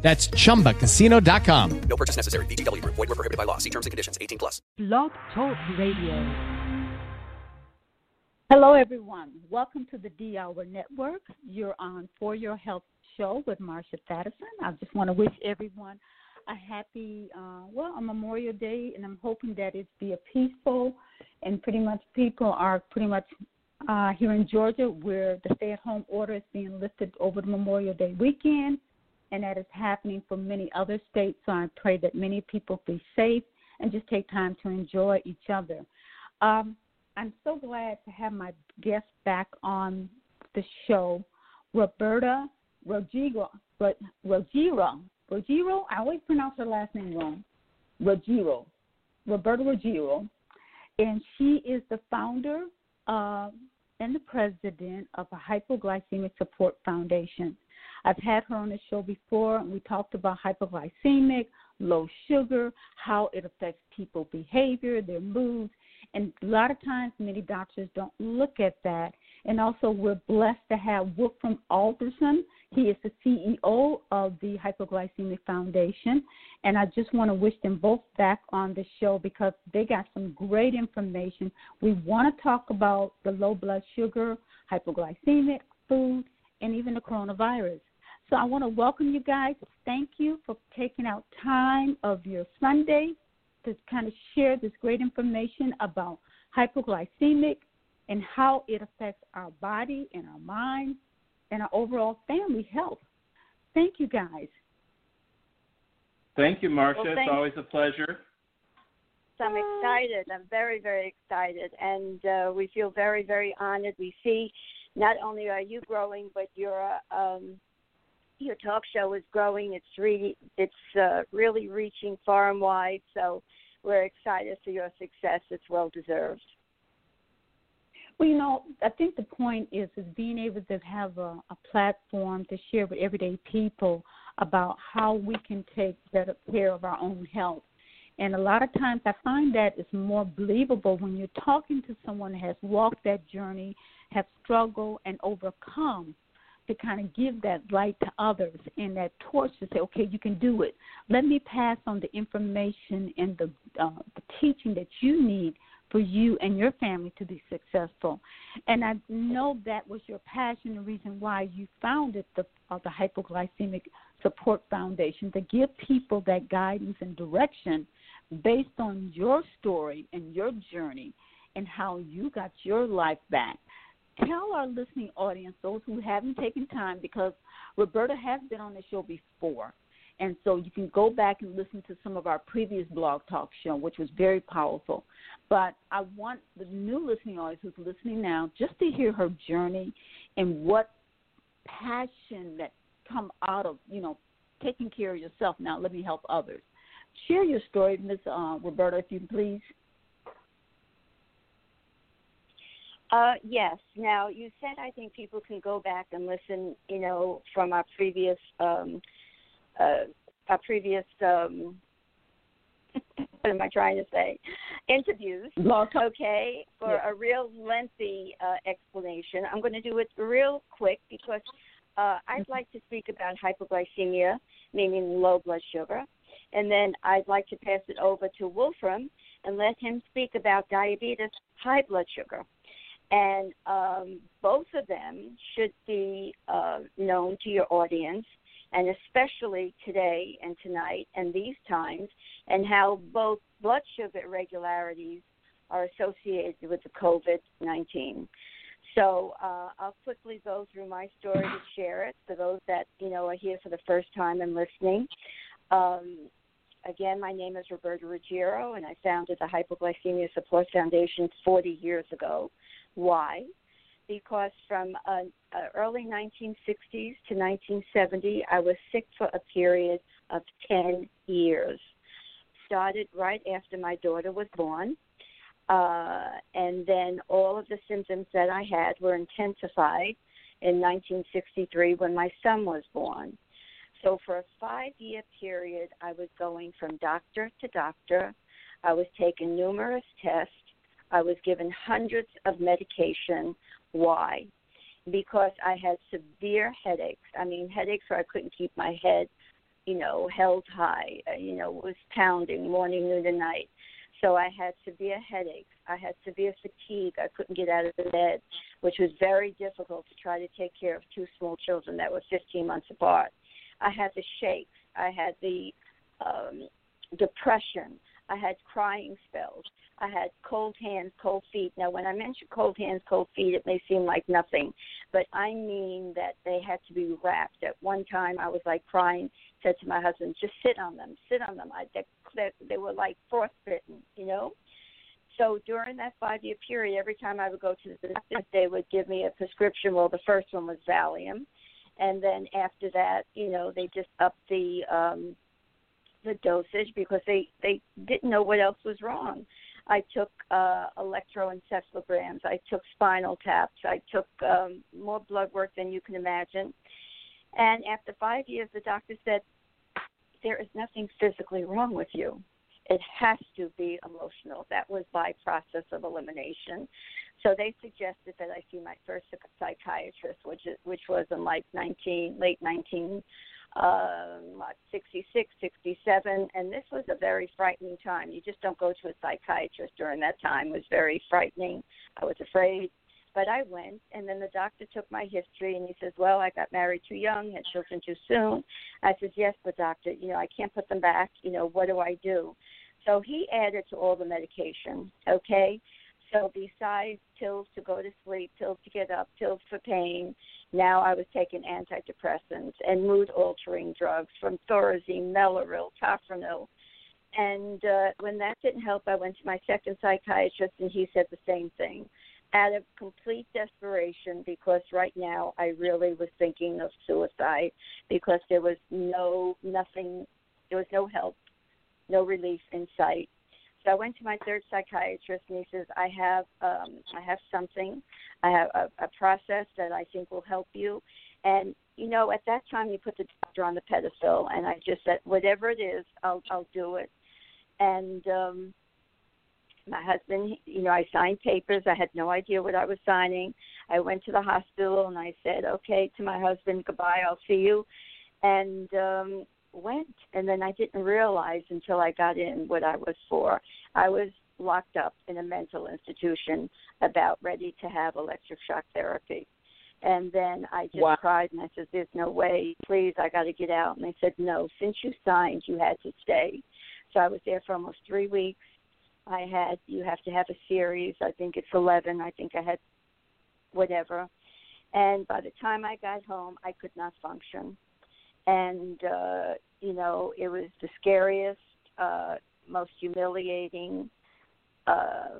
That's chumbacasino.com. No purchase necessary. VGW Group. Void were prohibited by law. See terms and conditions. 18 plus. Blog Talk Radio. Hello, everyone. Welcome to the D Hour Network. You're on For Your Health show with Marsha Thadison. I just want to wish everyone a happy, uh, well, a Memorial Day, and I'm hoping that it's be a peaceful, and pretty much people are pretty much uh, here in Georgia where the stay-at-home order is being lifted over the Memorial Day weekend and that is happening for many other states. So I pray that many people be safe and just take time to enjoy each other. Um, I'm so glad to have my guest back on the show, Roberta Rogiro. Rogiro. I always pronounce her last name wrong. Rogiro. Roberta Rogiro. And she is the founder uh, and the president of a hypoglycemic support foundation. I've had her on the show before, and we talked about hypoglycemic, low sugar, how it affects people's behavior, their moods. And a lot of times, many doctors don't look at that. And also, we're blessed to have Wolfram Alderson. He is the CEO of the Hypoglycemic Foundation. And I just want to wish them both back on the show because they got some great information. We want to talk about the low blood sugar, hypoglycemic, food, and even the coronavirus. So I want to welcome you guys. Thank you for taking out time of your Sunday to kind of share this great information about hypoglycemic and how it affects our body and our mind and our overall family health. Thank you guys. Thank you, Marsha. Well, it's always a pleasure. I'm excited. I'm very, very excited. And uh, we feel very, very honored. We see not only are you growing, but your um, your talk show is growing. It's really it's uh, really reaching far and wide. So we're excited for your success. It's well deserved. Well, you know, I think the point is is being able to have a, a platform to share with everyday people about how we can take better care of our own health. And a lot of times I find that it's more believable when you're talking to someone who has walked that journey, have struggled and overcome to kind of give that light to others and that torch to say, okay, you can do it. Let me pass on the information and the, uh, the teaching that you need for you and your family to be successful. And I know that was your passion, the reason why you founded the uh, the Hypoglycemic Support Foundation to give people that guidance and direction based on your story and your journey and how you got your life back tell our listening audience, those who haven't taken time, because Roberta has been on the show before. And so you can go back and listen to some of our previous blog talk show, which was very powerful. But I want the new listening audience who's listening now just to hear her journey and what passion that come out of, you know, taking care of yourself. Now let me help others. Share your story, Ms. Uh, Roberta, if you please. Uh, yes. Now you said I think people can go back and listen. You know, from our previous um, uh, our previous um, what am I trying to say? Interviews. Okay, for yeah. a real lengthy uh, explanation. I'm going to do it real quick because uh, I'd Mm-hmm. like to speak about hypoglycemia, meaning low blood sugar, and then I'd like to pass it over to Wolfram and let him speak about diabetes, high blood sugar and um, both of them should be uh, known to your audience, and especially today and tonight and these times, and how both blood sugar irregularities are associated with the COVID 19. So uh, I'll quickly go through my story to share it for those that you know are here for the first time and listening. Um, again, my name is Roberta Ruggiero, and I founded the Hypoglycemia Support Foundation 40 years ago. Why? Because from uh, uh, early 1960s to 1970, I was sick for a period of 10 years. started right after my daughter was born. Uh, and then all of the symptoms that I had were intensified in 1963 when my son was born. So for a five year period, I was going from doctor to doctor. I was taking numerous tests. I was given hundreds of medication. Why? Because I had severe headaches. I mean, headaches where I couldn't keep my head, you know, held high. Uh, you know, was pounding morning, noon, and night. So I had severe headaches. I had severe fatigue. I couldn't get out of the bed, which was very difficult to try to take care of two small children that were 15 months apart. I had the shakes. I had the um, depression. I had crying spells. I had cold hands, cold feet. Now, when I mention cold hands, cold feet, it may seem like nothing, but I mean that they had to be wrapped. At one time, I was like crying. Said to my husband, "Just sit on them, sit on them." I, they, they were like frostbitten, you know. So during that five-year period, every time I would go to the doctor, they would give me a prescription. Well, the first one was Valium, and then after that, you know, they just upped the um, the dosage because they they didn't know what else was wrong. I took uh, electroencephalograms. I took spinal taps. I took um, more blood work than you can imagine. And after five years, the doctor said, "There is nothing physically wrong with you. It has to be emotional." That was by process of elimination. So they suggested that I see my first psychiatrist, which is, which was in like 19 late 19 um, 66, 67, and this was a very frightening time. You just don't go to a psychiatrist during that time. It was very frightening. I was afraid, but I went, and then the doctor took my history, and he says, "Well, I got married too young, had children too soon." I says, "Yes, but doctor, you know, I can't put them back. You know, what do I do?" So he added to all the medication. Okay, so besides pills to go to sleep, pills to get up, pills for pain, now I was taking antidepressants and mood altering drugs from Thorazine, Mellaril, Tofranil. And uh, when that didn't help, I went to my second psychiatrist and he said the same thing. Out of complete desperation, because right now I really was thinking of suicide because there was no, nothing, there was no help, no relief in sight so I went to my third psychiatrist, and he says, "I have, um, I have something, I have a, a process that I think will help you." And you know, at that time, you put the doctor on the pedestal, and I just said, "Whatever it is, I'll, I'll do it." And um, my husband, you know, I signed papers. I had no idea what I was signing. I went to the hospital and I said, "Okay," to my husband, "Goodbye, I'll see you." And um, went and then I didn't realize until I got in what I was for. I was locked up in a mental institution about ready to have electric shock therapy. And then I just wow. cried and I said, There's no way, please, I got to get out. And they said, No, since you signed, you had to stay. So I was there for almost three weeks. I had, you have to have a series. I think it's 11. I think I had whatever. And by the time I got home, I could not function and uh, you know it was the scariest, uh, most humiliating, uh,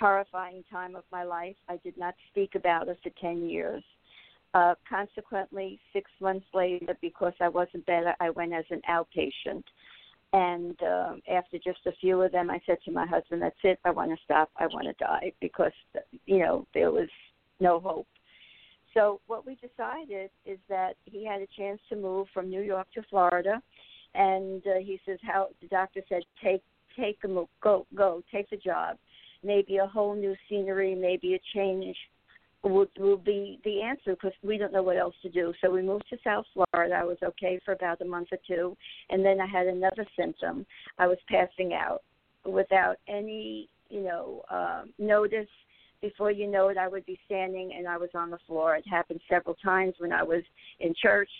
horrifying time of my life. I did not speak about it for ten years. Uh, consequently, six months later, because I wasn't better, I went as an outpatient. And uh, after just a few of them, I said to my husband, "That's it. I want to stop. I want to die because you know there was no hope." So what we decided is that he had a chance to move from New York to Florida, and uh, he says how the doctor said take take a move, go go take the job, maybe a whole new scenery, maybe a change would will be the answer because we don't know what else to do. So we moved to South Florida. I was okay for about a month or two, and then I had another symptom. I was passing out without any you know uh, notice before you know it, I would be standing and I was on the floor. It happened several times when I was in church.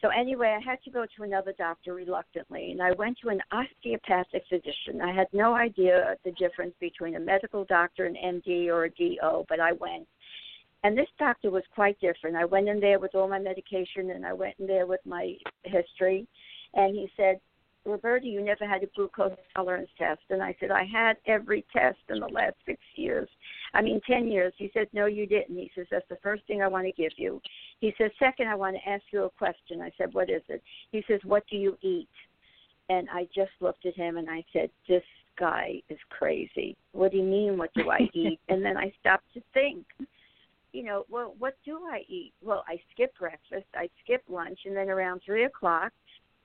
So anyway, I had to go to another doctor reluctantly, and I went to an osteopathic physician. I had no idea the difference between a medical doctor, an MD, or a DO, but I went. And this doctor was quite different. I went in there with all my medication, and I went in there with my history, and he said, Roberta, you never had a glucose tolerance test. And I said, I had every test in the last six years. I mean, 10 years. He said, No, you didn't. He says, That's the first thing I want to give you. He says, Second, I want to ask you a question. I said, What is it? He says, What do you eat? and I just looked at him and I said, "This guy is crazy. What do you mean? What do I eat?" and then I stopped to think. You know, well, what do I eat? Well, I skip breakfast, I skip lunch, and then around three o'clock,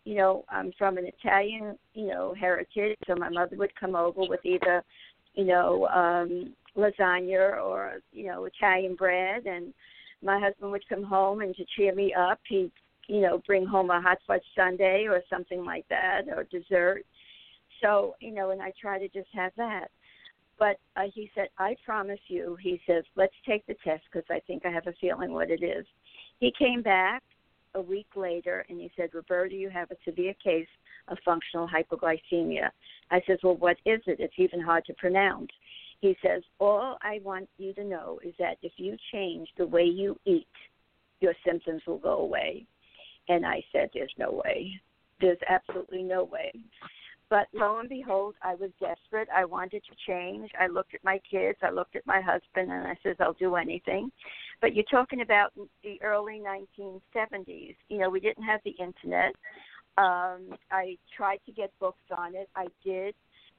you know, I'm from an Italian, you know, heritage, so my mother would come over with either, you know, um lasagna or you know Italian bread, and my husband would come home and to cheer me up, he'd you know bring home a hot fudge sundae or something like that or dessert. So you know, and I try to just have that. But uh, he said, I promise you, he says, let's take the test because I think I have a feeling what it is. He came back a week later and he said, Roberta, you have a severe case of functional hypoglycemia. I said, Well, what is it? It's even hard to pronounce. He says, All I want you to know is that if you change the way you eat, your symptoms will go away. And I said, There's no way. There's absolutely no way. But lo and behold, I was desperate. I wanted to change. I looked at my kids, I looked at my husband, and I says, I'll do anything. But you're talking about the early 1970s. You know, we didn't have the internet. Um, I tried to get books on it. I did.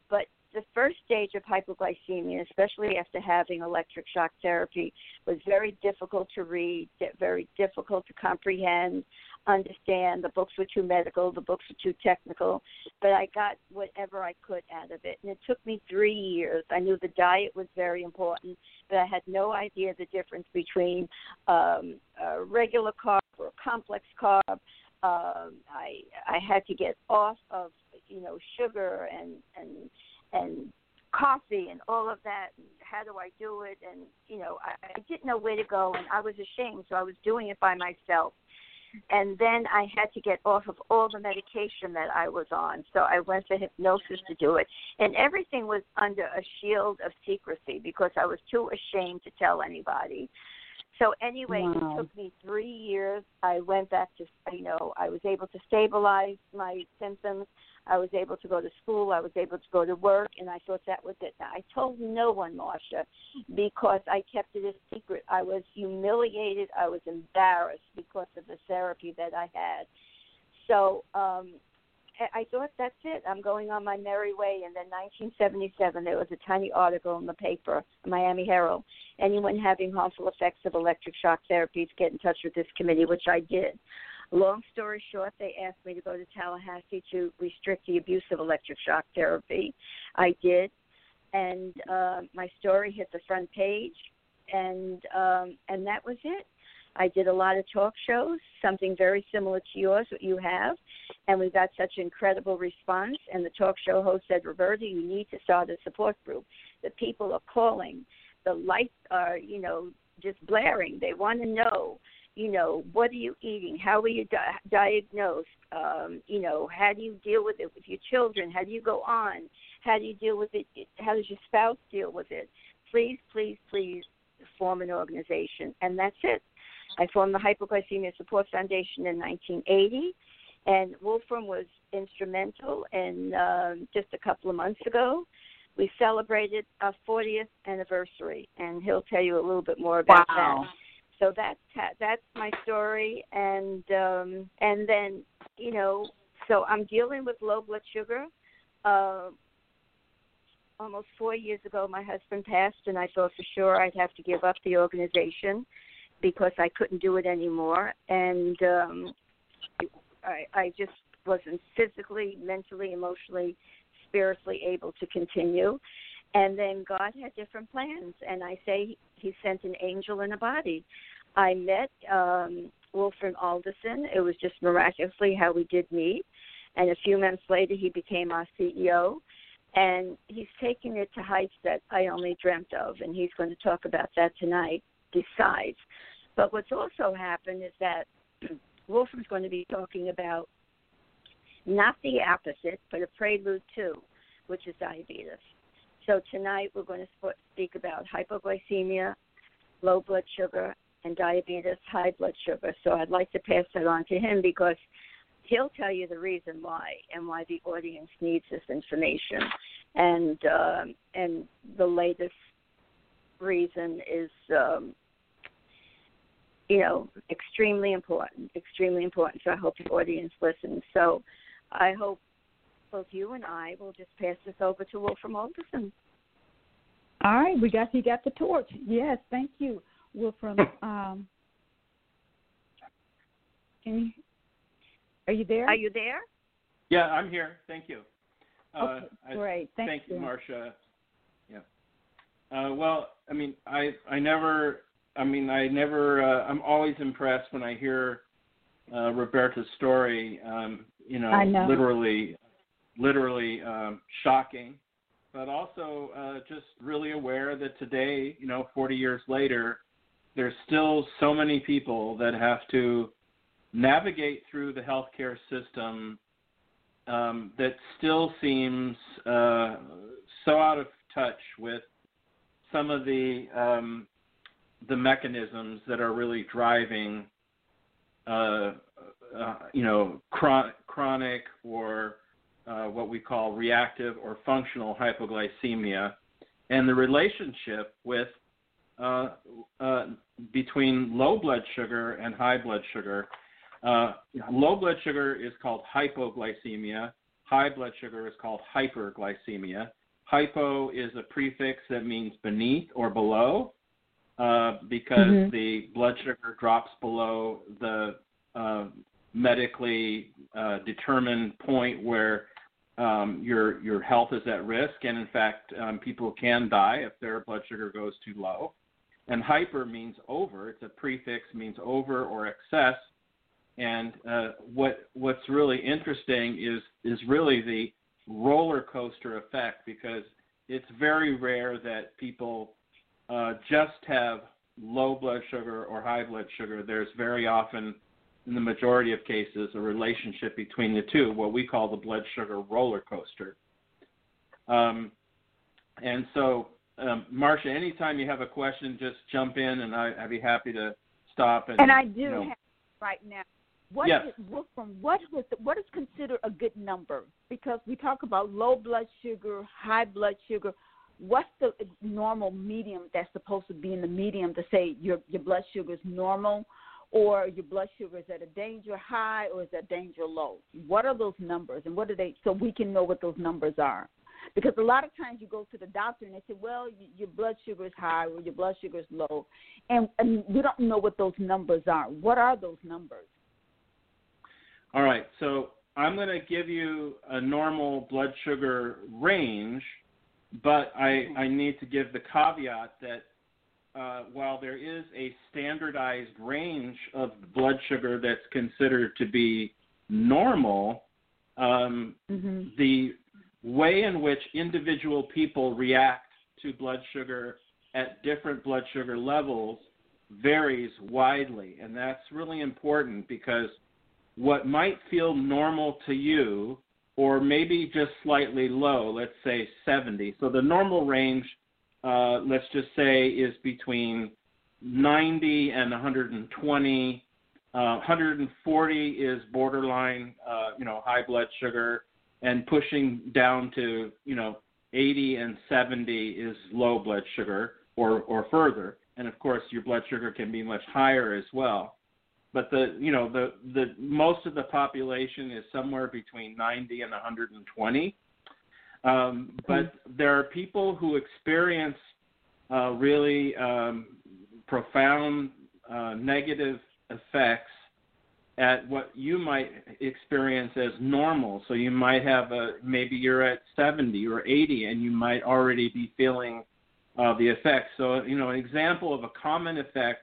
But the first stage of hypoglycemia, especially after having electric shock therapy, was very difficult to read, very difficult to comprehend, understand. The books were too medical, the books were too technical, but I got whatever I could out of it. And it took me three years. I knew the diet was very important, but I had no idea the difference between um, a regular carb or complex carb. Um, I I had to get off of you know sugar and and and coffee and all of that and how do I do it and you know I, I didn't know where to go and I was ashamed so I was doing it by myself and then I had to get off of all the medication that I was on so I went to hypnosis to do it and everything was under a shield of secrecy because I was too ashamed to tell anybody so anyway, wow. it took me three years. I went back to, you know, I was able to stabilize my symptoms. I was able to go to school. I was able to go to work, and I thought that was it. I told no one, Marsha, because I kept it a secret. I was humiliated. I was embarrassed because of the therapy that I had. So um, I thought that's it. I'm going on my merry way. And then 1977, there was a tiny article in the paper, Miami Herald. Anyone having harmful effects of electric shock therapies, get in touch with this committee, which I did. Long story short, they asked me to go to Tallahassee to restrict the abuse of electric shock therapy. I did, and uh, my story hit the front page, and um, and that was it. I did a lot of talk shows, something very similar to yours, what you have, and we got such incredible response. And the talk show host said, Roberta, you need to start a support group. The people are calling, the lights are, you know, just blaring. They want to know you know, what are you eating? How are you di- diagnosed? Um, you know, how do you deal with it with your children? How do you go on? How do you deal with it? How does your spouse deal with it? Please, please, please form an organization. And that's it. I formed the Hypoglycemia Support Foundation in 1980, and Wolfram was instrumental. And um, just a couple of months ago, we celebrated our 40th anniversary, and he'll tell you a little bit more about wow. that so that's that's my story. And um and then you know so i'm dealing with low blood sugar. Uh almost four years ago my husband passed and i thought for sure i'd have to give up the organization because i couldn't do it anymore. And um i i just wasn't physically mentally emotionally spiritually able to continue and then God had different plans, and I say He sent an angel in a body. I met um, Wolfram Alderson. It was just miraculously how we did meet, and a few months later he became our CEO. And he's taking it to heights that I only dreamt of, and he's going to talk about that tonight. Besides, but what's also happened is that Wolfram's going to be talking about not the opposite, but a prelude to, which is diabetes. So tonight we're going to speak about hypoglycemia, low blood sugar, and diabetes, high blood sugar. So I'd like to pass that on to him because he'll tell you the reason why and why the audience needs this information. And um, and the latest reason is um, you know extremely important, extremely important. So I hope the audience listens. So I hope both you and I will just pass this over to Wolfram Alderson. All right, we got you got the torch. Yes, thank you, Wolfram. Um, can you? Are you there? Are you there? Yeah, I'm here. Thank you. Okay, I- great. Thank, thank you, you. Marsha. Yeah. Uh, well, I mean, I I never, I mean, I never. Uh, I'm always impressed when I hear uh, Roberta's story. Um, you know, know. literally, literally um, shocking, but also uh, just really aware that today, you know, 40 years later, there's still so many people that have to navigate through the healthcare system um, that still seems uh, so out of touch with some of the um, the mechanisms that are really driving, uh, uh, you know, chron- chronic or uh, what we call reactive or functional hypoglycemia, and the relationship with uh, uh, between low blood sugar and high blood sugar. Uh, low blood sugar is called hypoglycemia. High blood sugar is called hyperglycemia. Hypo is a prefix that means beneath or below, uh, because Mhm. the blood sugar drops below the uh, medically uh, determined point where um, your your health is at risk, and in fact, um, people can die if their blood sugar goes too low. And hyper means over; it's a prefix, means over or excess. And uh, what what's really interesting is is really the roller coaster effect because it's very rare that people uh, just have low blood sugar or high blood sugar. There's very often, in the majority of cases, a relationship between the two, what we call the blood sugar roller coaster. Um, and so, um, Marsha, anytime you have a question, just jump in, and I, I'd be happy to stop. And, And I do you know, have right now. What Yes. is- Wolfram, what was the, what is considered a good number? Because we talk about low blood sugar, high blood sugar. What's the normal medium that's supposed to be in the medium to say your your blood sugar is normal, or your blood sugar is at a danger high or is at danger low? What are those numbers, and what are they? So we can know what those numbers are. Because a lot of times you go to the doctor and they say, well, your blood sugar is high or your blood sugar is low, and, and we don't know what those numbers are. What are those numbers? All right, so I'm going to give you a normal blood sugar range, but I, mm-hmm. I need to give the caveat that uh, while there is a standardized range of blood sugar that's considered to be normal, um, Mm-hmm. the way in which individual people react to blood sugar at different blood sugar levels varies widely. And that's really important because what might feel normal to you, or maybe just slightly low, let's say 70. So the normal range, uh, let's just say, is between 90 and 120. Uh, 140 is borderline, uh, you know, high blood sugar, and pushing down to, you know, 80 and 70 is low blood sugar, or or further. And of course, your blood sugar can be much higher as well but the you know the the most of the population is somewhere between 90 and 120 um, but there are people who experience uh, really um, profound uh, negative effects at what you might experience as normal. So you might have a maybe you're at 70 or 80 and you might already be feeling uh, the effects. So you know an example of a common effect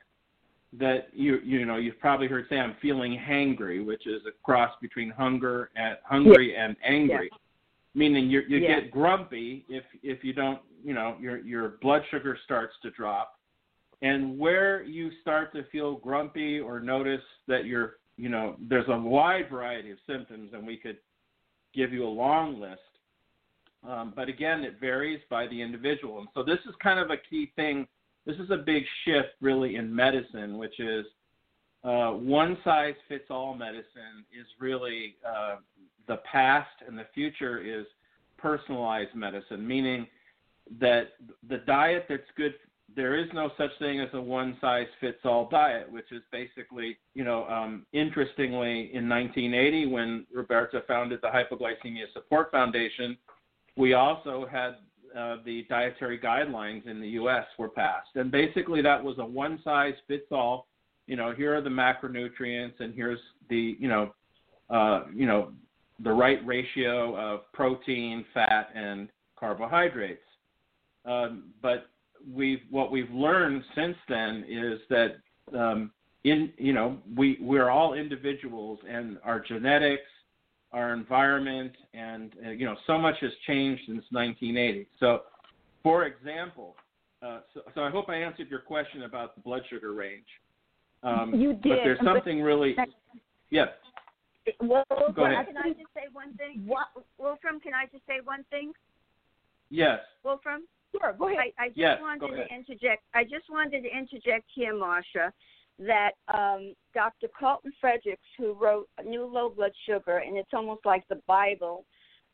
that you you know you've probably heard say I'm feeling hangry, which is a cross between hunger and hungry and angry, meaning you you Yeah. get grumpy if if you don't you know your your blood sugar starts to drop, and where you start to feel grumpy or notice that you're you know there's a wide variety of symptoms, and we could give you a long list. Um, but again, it varies by the individual, and so this is kind of a key thing this is a big shift really in medicine, which is uh, one size fits all medicine is really uh, the past, and the future is personalized medicine, meaning that the diet that's good there is no such thing as a one size fits all diet, which is basically, you know, um, interestingly, in 1980, when Roberta founded the Hypoglycemia Support Foundation, we also had uh, the dietary guidelines in the U.S. were passed, and basically that was a one size fits all. You know, here are the macronutrients, and here's the, you know, uh, you know, the right ratio of protein, fat, and carbohydrates. Um, but we've what we've learned since then is that um, in you know we we're all individuals and our genetics, our environment, and uh, you know so much has changed since 1980. So, for example, uh, so, so I hope I answered your question about the blood sugar range. Um, you did. But there's something really. Yes. Well, Go ahead. can I just say one thing? What, Wolfram, can I just say one thing? Yes. Wolfram? Sure, go ahead. I, I just Yes, wanted go to interject. I just wanted to interject here, Marsha, that um, Dr. Carlton Fredericks, who wrote New Low Blood Sugar, and it's almost like the Bible.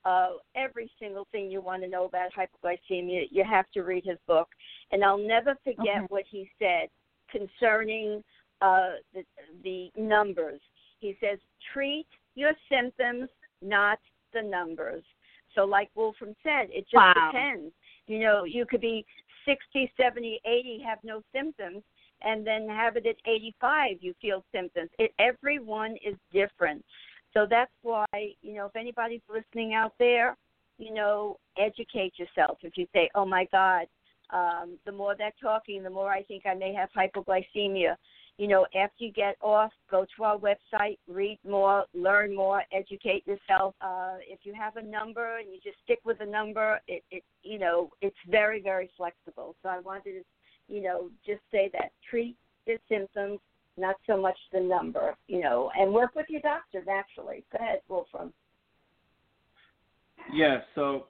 Uh, every single thing you want to know about hypoglycemia, you have to read his book. And I'll never forget Okay. what he said concerning uh, the, the numbers. He says, treat your symptoms, not the numbers. So, like Wolfram said, it just Wow. depends. You know, you could be 60, 70, 80, have no symptoms, and then have it at 85, you feel symptoms. It, everyone is different. So that's why, you know, if anybody's listening out there, you know, educate yourself. If you say, oh my God, um, the more they're talking, the more I think I may have hypoglycemia. You know, after you get off, go to our website, read more, learn more, educate yourself. Uh, if you have a number and you just stick with the number, it, it you know, it's very, very flexible. So I wanted to, you know, just say that treat the symptoms, not so much the number, you know, and work with your doctor naturally. Go ahead, Wolfram. Yes. So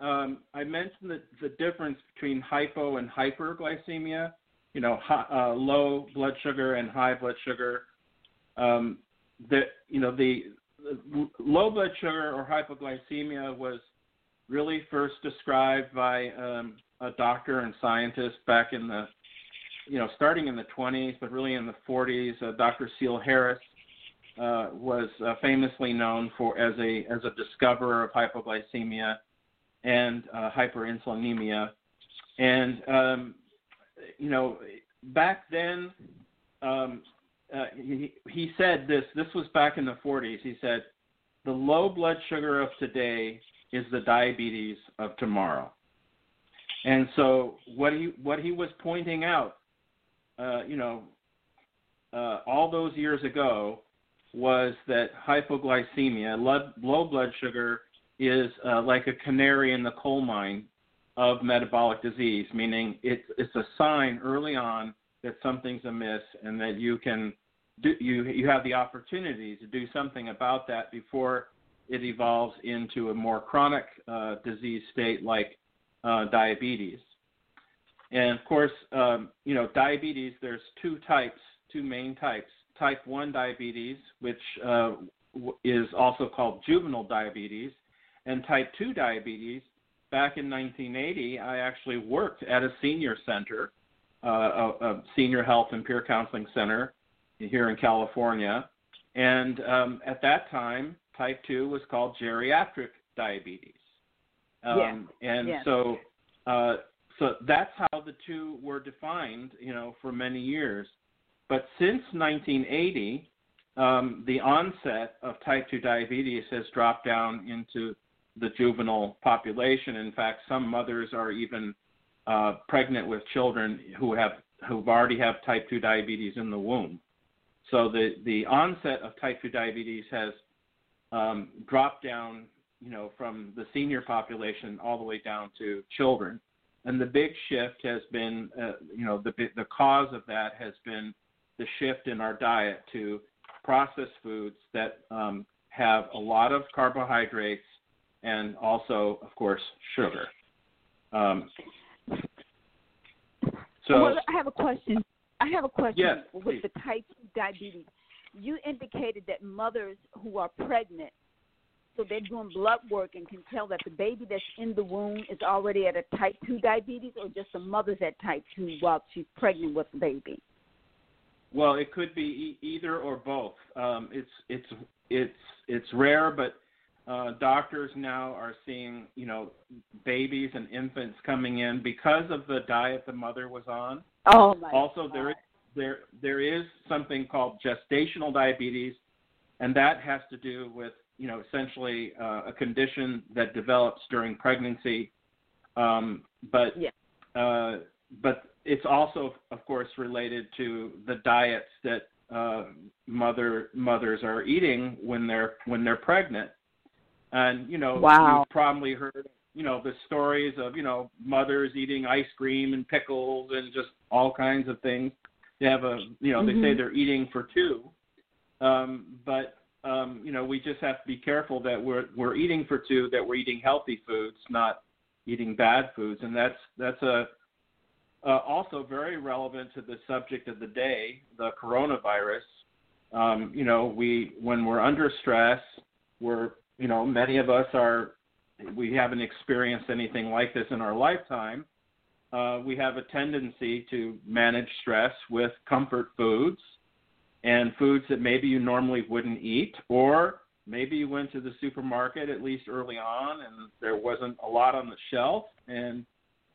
um, I mentioned the, the difference between hypo and hyperglycemia. You know, hi, uh, low blood sugar and high blood sugar. Um, the you know the, the low blood sugar or hypoglycemia was really first described by um, a doctor and scientist back in the you know starting in the 20s, but really in the 40s. Uh, Dr. Seale Harris uh, was uh, famously known for as a as a discoverer of hypoglycemia and uh, hyperinsulinemia, and um, you know back then um, uh, he, he said this. This was back in the 40s. He said the low blood sugar of today is the diabetes of tomorrow. And so what he what he was pointing out, uh, you know, uh, all those years ago was that hypoglycemia, low, blood sugar, is uh, like a canary in the coal mine of metabolic disease, meaning it's it's a sign early on that something's amiss and that you can do you you have the opportunity to do something about that before it evolves into a more chronic uh, disease state like uh, diabetes. And of course, um, you know, diabetes. There's two types, two main types. Type 1 diabetes, which uh, is also called juvenile diabetes, and type 2 diabetes. Back in 1980, I actually worked at a senior center, uh, a, a senior health and peer counseling center here in California. And um, at that time, type 2 was called geriatric diabetes. Um, And Yeah. so, uh, so that's how the two were defined, you know, for many years. But since 1980, um, the onset of type 2 diabetes has dropped down into the juvenile population. In fact, some mothers are even uh, pregnant with children who have who've already have type 2 diabetes in the womb. So the the onset of type 2 diabetes has um, dropped down, you know, from the senior population all the way down to children. And the big shift has been, uh, you know, the the cause of that has been the shift in our diet to processed foods that um, have a lot of carbohydrates and also, of course, sugar. Um, so, well, I have a question. I have a question Yes, with please. the type 2 diabetes. You indicated that mothers who are pregnant so they're doing blood work and can tell that the baby that's in the womb is already at a type 2 diabetes or just the mother's at type 2 while she's pregnant with the baby? Well, it could be e- either or both. Um, it's it's it's it's rare, but uh, doctors now are seeing you know babies and infants coming in because of the diet the mother was on. Oh my Also, God. there is there there is something called gestational diabetes, and that has to do with you know essentially uh, a condition that develops during pregnancy. Um, but Yeah. uh, but it's also of course related to the diets that uh, mother mothers are eating when they're when they're pregnant. And you know Wow. you've probably heard you know the stories of you know mothers eating ice cream and pickles and just all kinds of things. They have a you know they say Mhm. they're eating for two, um, but um, you know we just have to be careful that we're we're eating for two, that we're eating healthy foods, not eating bad foods, and that's that's a uh, also very relevant to the subject of the day, the coronavirus. Um, you know, we when we're under stress, we're you know many of us are we haven't experienced anything like this in our lifetime. Uh, we have a tendency to manage stress with comfort foods and foods that maybe you normally wouldn't eat, or maybe you went to the supermarket at least early on and there wasn't a lot on the shelf and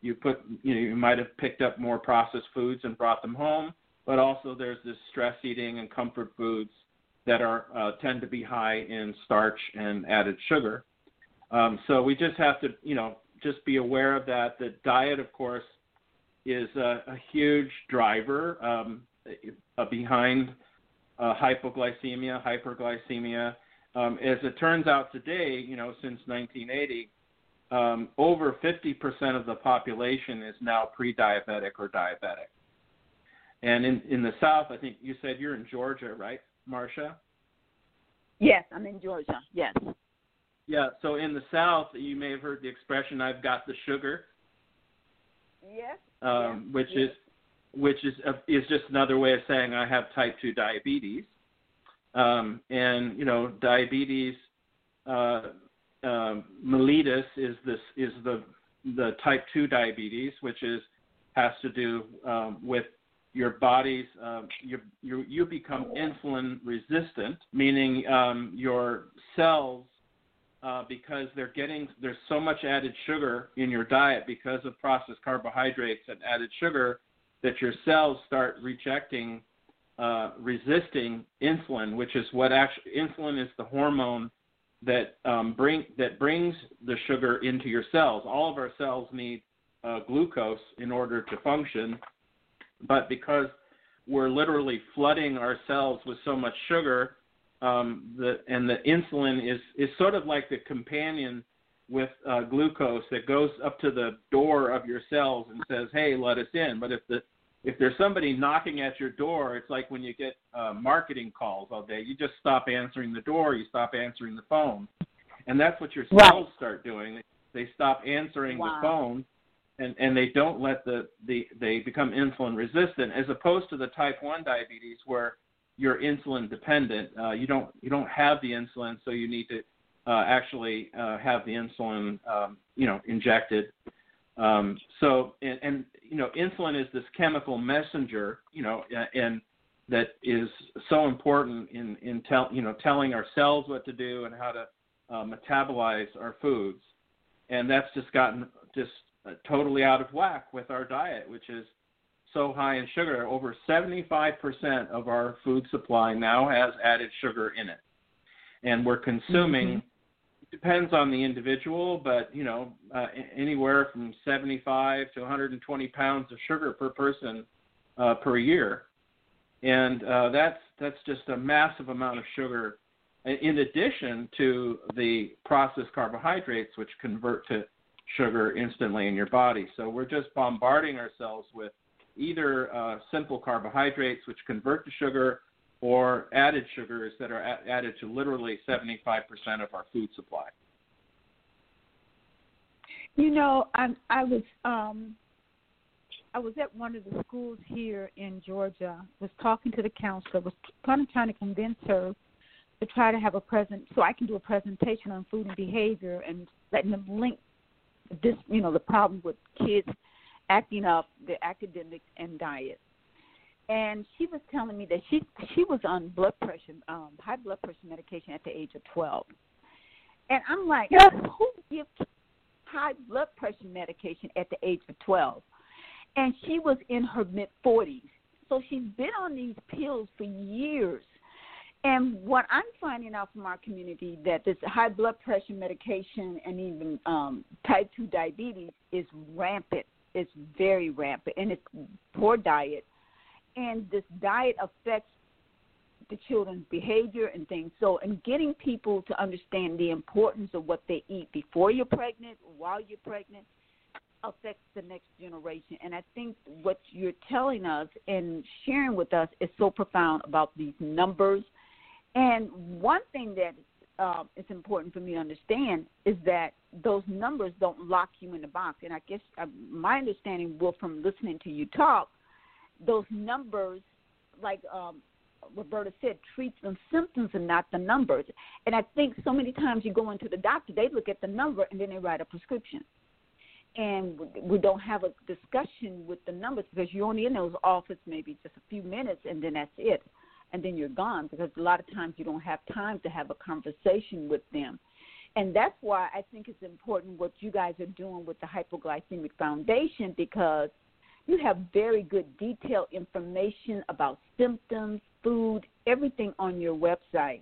you put you know you might have picked up more processed foods and brought them home but also there's this stress eating and comfort foods that are uh, tend to be high in starch and added sugar. Um, so we just have to you know just be aware of that. The diet of course is a, a huge driver um, uh, behind uh, hypoglycemia hyperglycemia. Um, as it turns out today you know since 1980 um, over 50% of the population is now pre-diabetic or diabetic. And in, in the South, I think you said you're in Georgia, right, Marsha? Yes, I'm in Georgia. Yes. Yeah. So in the South, you may have heard the expression "I've got the sugar," Yes. um, which yes. is which is uh, is just another way of saying I have type two diabetes. Um, and you know, diabetes uh, um, mellitus is this is the the type two diabetes, which is has to do um, with your body's um, you become insulin resistant, meaning um, your cells uh, because they're getting there's so much added sugar in your diet because of processed carbohydrates and added sugar that your cells start rejecting uh, resisting insulin, which is what actually insulin is the hormone that um, bring that brings the sugar into your cells. All of our cells need uh, glucose in order to function, but because we're literally flooding ourselves with so much sugar, um, the and the insulin is is sort of like the companion with uh, glucose that goes up to the door of your cells and says, "Hey, let us in." But if the if there's somebody knocking at your door, it's like when you get uh, marketing calls all day. You just stop answering the door, you stop answering the phone, and that's what your Right. cells start doing. They stop answering Wow. the phone, and and they don't let the the they become insulin resistant, as opposed to the type one diabetes where you're insulin dependent. Uh, you don't you don't have the insulin, so you need to uh, actually uh, have the insulin um, you know injected. Um, so and, and you know insulin is this chemical messenger you know and that is so important in in tell you know telling our cells what to do and how to uh, metabolize our foods, and that's just gotten just totally out of whack with our diet, which is so high in sugar. Over 75% of our food supply now has added sugar in it. And we're consuming, depends on the individual, but, you know, uh, anywhere from 75 to 120 pounds of sugar per person uh, per year. And uh, that's, that's just a massive amount of sugar in addition to the processed carbohydrates, which convert to sugar instantly in your body. So we're just bombarding ourselves with either uh, simple carbohydrates, which convert to sugar, or added sugars that are a- added to literally 75% of our food supply. You know, I I was um I was at one of the schools here in Georgia, was talking to the counselor, was kind of trying to convince her to try to have a present so I can do a presentation on food and behavior and letting them link this, you know, the problem with kids acting up, the academics and diet. And she was telling me that she she was on blood pressure, um, high blood pressure medication at the age of twelve. And I'm like, who gives high blood pressure medication at the age of twelve? And she was in her mid forties. So she's been on these pills for years. And what I'm finding out from our community that this high blood pressure medication and even um, type two diabetes is rampant. It's very rampant, and it's poor diet. And this diet affects the children's behavior and things. So, in getting people to understand the importance of what they eat before you're pregnant, while you're pregnant, affects the next generation. And I think what you're telling us and sharing with us is so profound about these numbers. And one thing that um, is important for me to understand is that those numbers don't lock you in the box. And I guess uh, my understanding, Will, from listening to you talk, those numbers, like um, Roberta said, treats the symptoms and not the numbers. And I think so many times you go into the doctor, they look at the number and then they write a prescription and we don't have a discussion with the numbers because you're only in those office maybe just a few minutes and then that's it and then you're gone because a lot of times you don't have time to have a conversation with them. And that's why i think it's important what you guys are doing with the hypoglycemic foundation because you have very good detailed information about symptoms food everything on your website.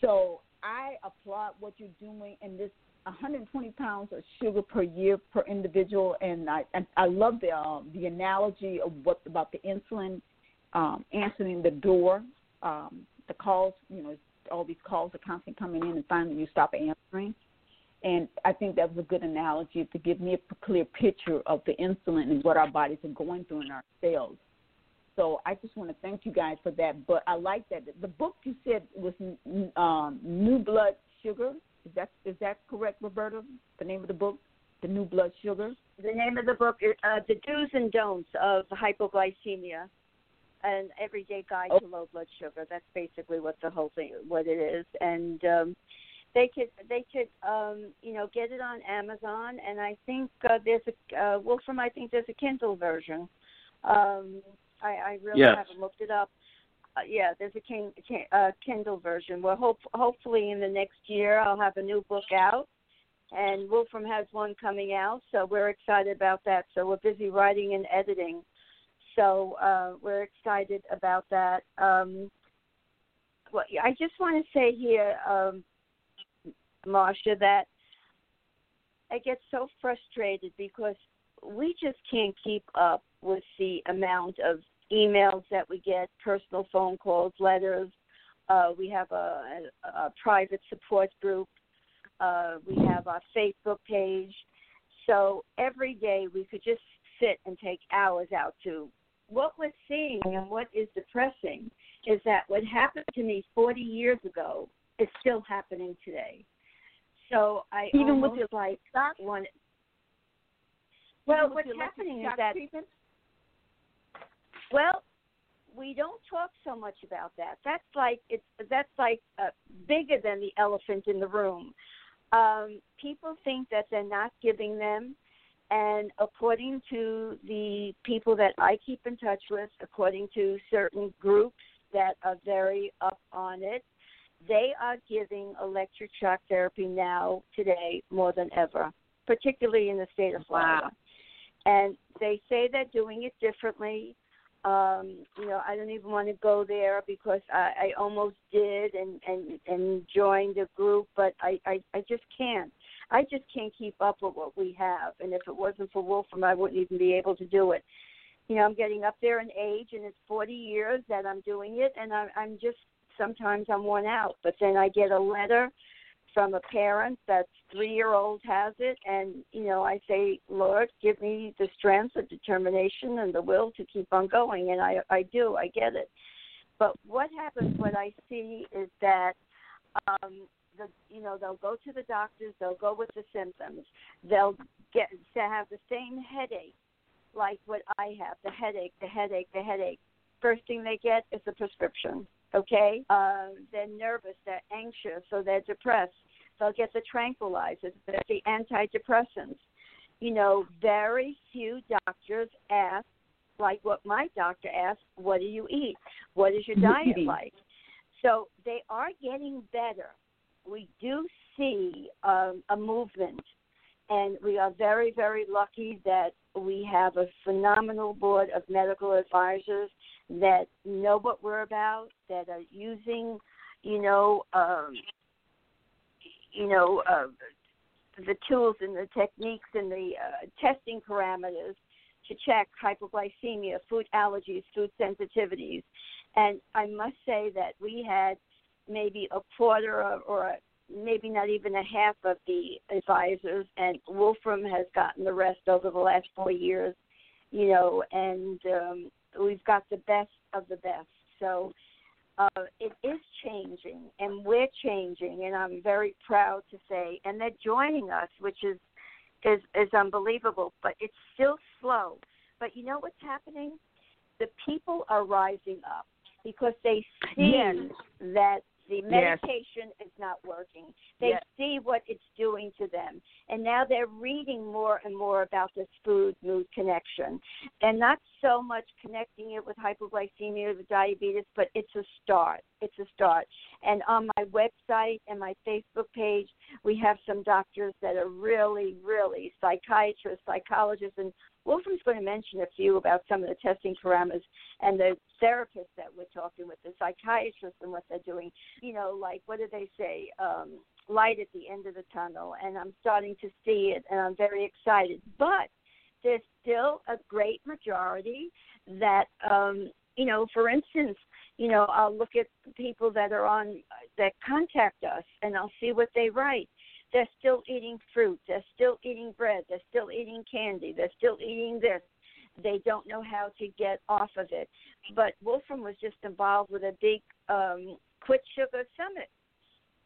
So i applaud what you're doing and this 120 pounds of sugar per year per individual, and I and I love the uh, the analogy of what about the insulin um, answering the door, um, the calls. You know, all these calls are constantly coming in, and finally you stop answering. And I think that was a good analogy to give me a clear picture of the insulin and what our bodies are going through in our cells. So I just want to thank you guys for that. But I like that the book you said was um, New Blood Sugar. Is that is that correct, Roberta? The name of the book, The New Blood Sugar. The name of the book is uh, The Do's and Don'ts of Hypoglycemia, an everyday guide Oh. to low blood sugar. That's basically what the whole thing, what it is. And um, they could they could um, you know get it on Amazon, and I think uh, there's a uh, Wolfram. I think there's a Kindle version. Um, I, I really Yes. haven't looked it up. Uh, yeah, there's a kin, kin, uh, Kindle version. Well, hope, hopefully in the next year I'll have a new book out, and Wolfram has one coming out, so we're excited about that. So we're busy writing and editing, so uh, we're excited about that. Um, well, I just want to say here, um, Marsha, that I get so frustrated because we just can't keep up with the amount of emails that we get, personal phone calls, letters. Uh, we have a, a, a private support group. Uh, we have our Facebook page. So every day we could just sit and take hours out to. What we're seeing and what is depressing is that what happened to me 40 years ago is still happening today. So I Even with your like shock? want. Well, what's happening is that treatment? well, we don't talk so much about that. That's like it's that's like uh, bigger than the elephant in the room. Um, people think that they're not giving them, and according to the people that I keep in touch with, according to certain groups that are very up on it, they are giving electric shock therapy now today more than ever, particularly in the state of Florida. And they say they're doing it differently. Um you know i don't even want to go there because i i almost did and and and joined a group but i i i just can't i just can't keep up with what we have and if it wasn't for wolfram i wouldn't even be able to do it. You know i'm getting up there in age and it's forty years that i'm doing it and i'm i'm just sometimes i'm worn out but then i get a letter from a parent that's three year old has it and you know i say lord give me the strength the determination and the will to keep on going and i i do i get it. But what happens what i see is that um the you know they'll go to the doctors they'll go with the symptoms they'll get to have the same headache like what i have the headache the headache the headache first thing they get is a prescription Okay, um, they're nervous, they're anxious, so they're depressed. They'll get the tranquilizers, the antidepressants. You know, very few doctors ask, like what my doctor asked, "What do you eat? What is your diet like?" So they are getting better. We do see um, a movement, and we are very, very lucky that we have a phenomenal board of medical advisors that know what we're about, that are using, you know, um, you know, uh, the tools and the techniques and the uh, testing parameters to check hypoglycemia, food allergies, food sensitivities. And I must say that we had maybe a quarter of, or a, maybe not even a half of the advisors, and Wolfram has gotten the rest over the last four years, you know, and um, we've got the best of the best. So uh, it is changing, and we're changing, and I'm very proud to say, and they're joining us, which is is is unbelievable. But it's still slow. But you know what's happening? The people are rising up because they see Yes. that the Yes. medication is not working. They Yes. see what it's doing to them. And now they're reading more and more about this food mood connection. And not so much connecting it with hypoglycemia or the diabetes, but it's a start. It's a start. And on my website and my Facebook page, we have some doctors that are really, really psychiatrists, psychologists, and Wolfram's going to mention a few about some of the testing parameters and the therapists that we're talking with, the psychiatrists and what they're doing. You know, like what do they say? Um, light at the end of the tunnel, and I'm starting to see it, and I'm very excited. But there's still a great majority that, um, you know, for instance, you know, I'll look at people that are on that contact us, and I'll see what they write they're still eating fruit, they're still eating bread, they're still eating candy, they're still eating this. They don't know how to get off of it. But Wolfram was just involved with a big um, Quit Sugar Summit.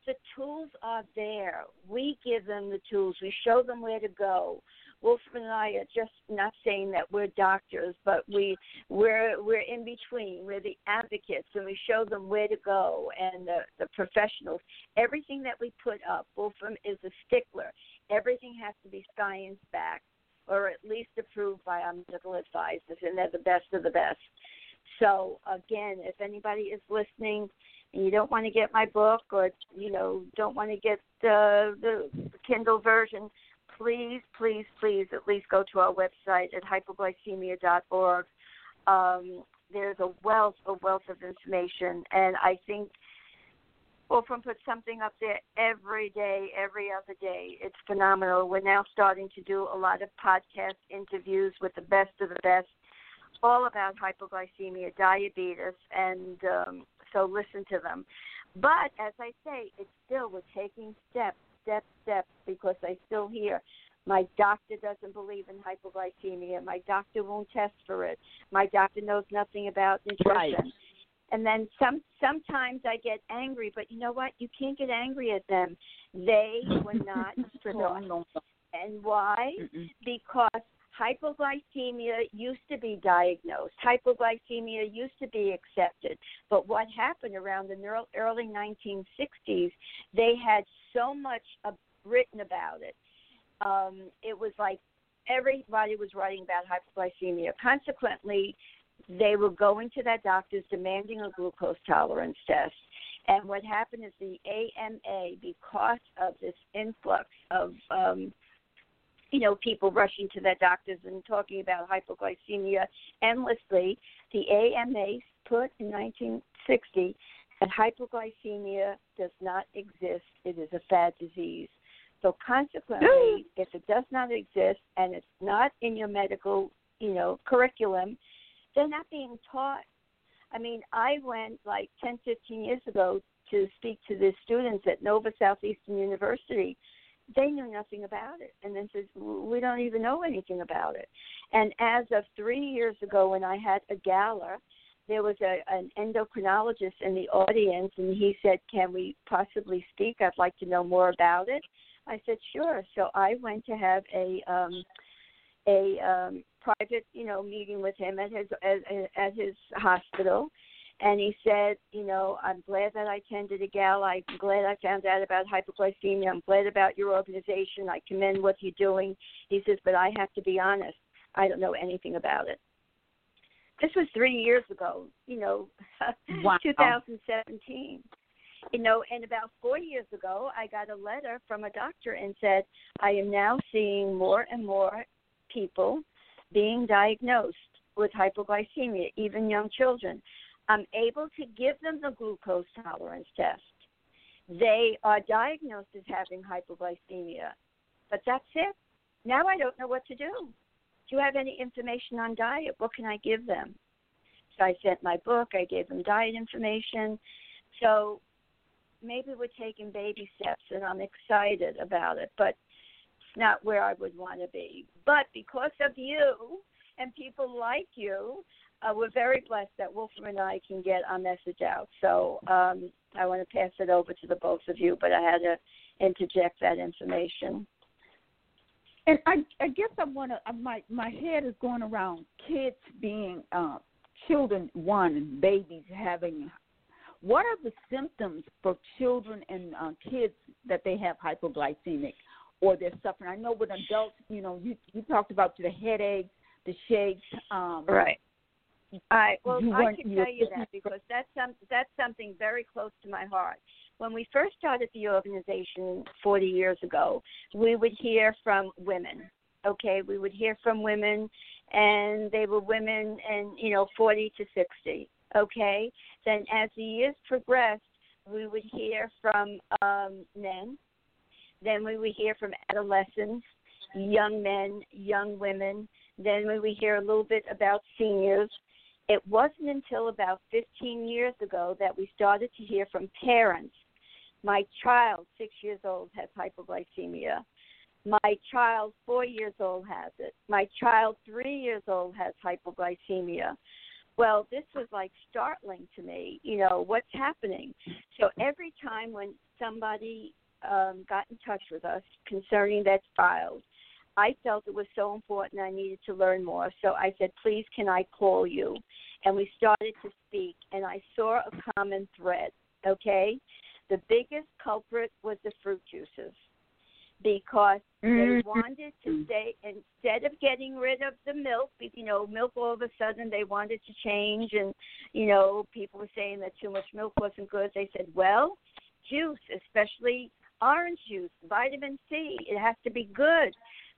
The tools are there. We give them the tools. We show them where to go. Wolfram and I are just not saying that we're doctors, but we we're we're in between. We're the advocates, and we show them where to go and the the professionals. Everything that we put up, Wolfram is a stickler. Everything has to be science backed, or at least approved by our medical advisors, and they're the best of the best. So again, if anybody is listening and you don't want to get my book or you know don't want to get the Kindle version, please, please, please at least go to our website at hypoglycemia.org. Um, there's a wealth, a wealth of information, and I think Wolfram puts something up there every day, every other day. It's phenomenal. We're now starting to do a lot of podcast interviews with the best of the best, all about hypoglycemia, diabetes, and um, so listen to them. But as I say, it's still we're taking steps, steps, steps because I still hear my doctor doesn't believe in hypoglycemia. My doctor won't test for it. My doctor knows nothing about nutrition. Right. And then some sometimes I get angry, but you know what? You can't get angry at them. They were not taught. Oh, and why? Mm-mm. Because hypoglycemia used to be diagnosed. Hypoglycemia used to be accepted. But what happened around the early 1960s, they had so much written about it. Um, it was like everybody was writing about hypoglycemia. Consequently, they were going to their doctors demanding a glucose tolerance test. And what happened is the AMA, because of this influx of um, you know, people rushing to their doctors and talking about hypoglycemia endlessly. The AMA put in 1960 that hypoglycemia does not exist. It is a bad disease. So consequently, if it does not exist and it's not in your medical, you know, curriculum, they're not being taught. I mean, I went like 10, 15 years ago to speak to the students at Nova Southeastern University. They knew nothing about it. And then says we don't even know anything about it. And as of three years ago when i had a gala there was a an endocrinologist in the audience and he said can we possibly speak? I'd like to know more about it i said sure so i went to have a um a um private you know meeting with him at his at, at his hospital and he said, you know, I'm glad that I attended a gala. I'm glad I found out about hypoglycemia. I'm glad about your organization. I commend what you're doing. He says, but I have to be honest. I don't know anything about it. This was three years ago, you know, Wow. 2017. You know, and about four years ago, I got a letter from a doctor and said, I am now seeing more and more people being diagnosed with hypoglycemia, even young children. I'm able to give them the glucose tolerance test. They are diagnosed as having hypoglycemia, but that's it. Now I don't know what to do. Do you have any information on diet? What can I give them? So I sent my book, I gave them diet information. So maybe we're taking baby steps and I'm excited about it, but it's not where I would want to be. But because of you and people like you, uh, we're very blessed that Wolfram and I can get our message out. So um, I want to pass it over to the both of you, but I had to interject that information. And I, I guess I want to. My my head is going around kids being uh, children. One and babies having. What are the symptoms for children and uh, kids that they have hypoglycemic or they're suffering? I know with adults, you know, you you talked about the headaches, the shakes. Um, Right. I well, You I can tell you that because that's some that's something very close to my heart. When we first started the organization 40 years ago, we would hear from women. Okay, we would hear from women, and they were women, and you know, 40 to 60. Okay, then as the years progressed, we would hear from um, men. Then we would hear from adolescents, young men, young women. Then we would hear a little bit about seniors. It wasn't until about 15 years ago that we started to hear from parents. My child, six years old, has hypoglycemia. My child, four years old, has it. My child, three years old, has hypoglycemia. Well, this was like startling to me. You know, what's happening? So every time when somebody um, got in touch with us concerning that child, I felt it was so important I needed to learn more. So I said, please, can I call you? And we started to speak, and I saw a common thread, okay? The biggest culprit was the fruit juices because they Mhm. wanted to stay instead of getting rid of the milk, you know, milk all of a sudden they wanted to change, and, you know, people were saying that too much milk wasn't good. They said, well, juice, especially orange juice, vitamin C, it has to be good.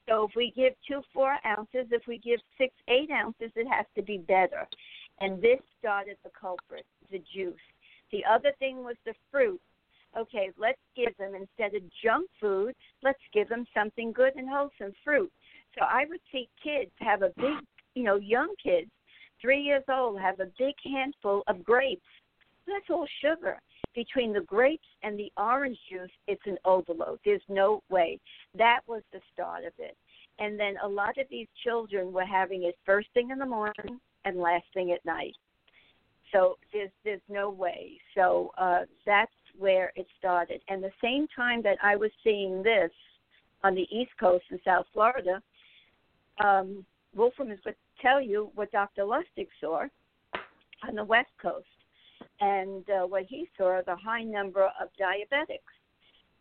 So if we give two four ounces, if we give six eight ounces, it has to be better. And this started the culprit, the juice. The other thing was the fruit. Okay, let's give them instead of junk food, let's give them something good and wholesome fruit. So I would see kids have a big, you know, young kids, three years old, have a big handful of grapes. That's all sugar. Between the grapes and the orange juice, it's an overload. There's no way. That was the start of it. And then a lot of these children were having it first thing in the morning and last thing at night. So there's there's no way. So uh, that's where it started. And the same time that I was seeing this on the East Coast in South Florida, um, Wolfram is going to tell you what Dr. Lustig saw on the West Coast, and uh, what he saw the high number of diabetics.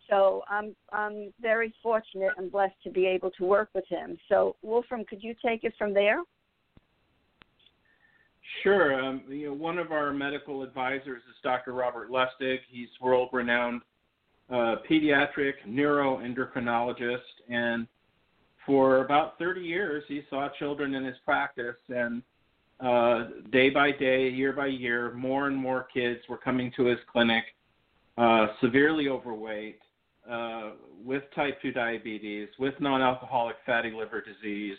So I'm I'm very fortunate and blessed to be able to work with him. So Wolfram, could you take it from there? Sure. Um, you know, one of our medical advisors is Dr. Robert Lustig. He's world-renowned uh, pediatric neuroendocrinologist, and for about 30 years, he saw children in his practice. And uh, day by day, year by year, more and more kids were coming to his clinic, uh, severely overweight, uh, with type 2 diabetes, with non-alcoholic fatty liver disease.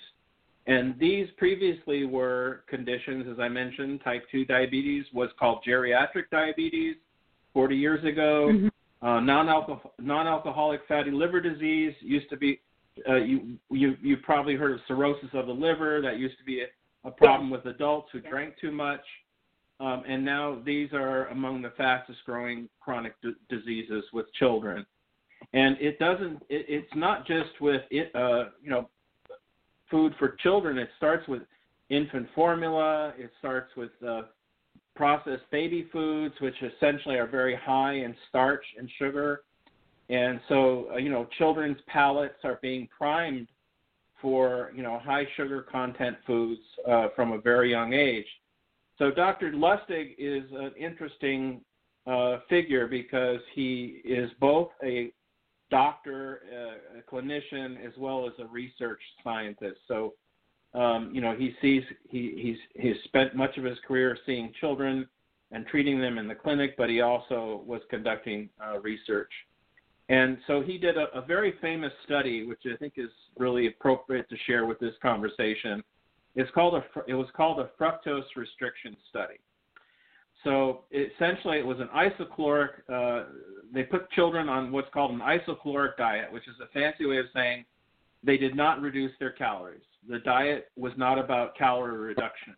And these previously were conditions, as I mentioned, type 2 diabetes was called geriatric diabetes 40 years ago. Mhm. Uh, non-alcohol, non-alcoholic fatty liver disease used to be, uh, you, you, you've probably heard of cirrhosis of the liver. That used to be a, a problem with adults who drank too much. Um, and now these are among the fastest growing chronic d- diseases with children. And it doesn't, it, it's not just with, it, uh, you know, food for children. It starts with infant formula. It starts with uh, processed baby foods, which essentially are very high in starch and sugar. And so, uh, you know, children's palates are being primed for, you know, high sugar content foods uh, from a very young age. So Dr. Lustig is an interesting uh, figure because he is both a doctor, uh, a clinician, as well as a research scientist. So, um, you know, he sees he he's he's spent much of his career seeing children and treating them in the clinic, but he also was conducting uh, research. And so he did a, a very famous study, which I think is really appropriate to share with this conversation. It's called a it was called a fructose restriction study. So essentially, it was an isocaloric. Uh, they put children on what's called an isocaloric diet, which is a fancy way of saying they did not reduce their calories. The diet was not about calorie reduction.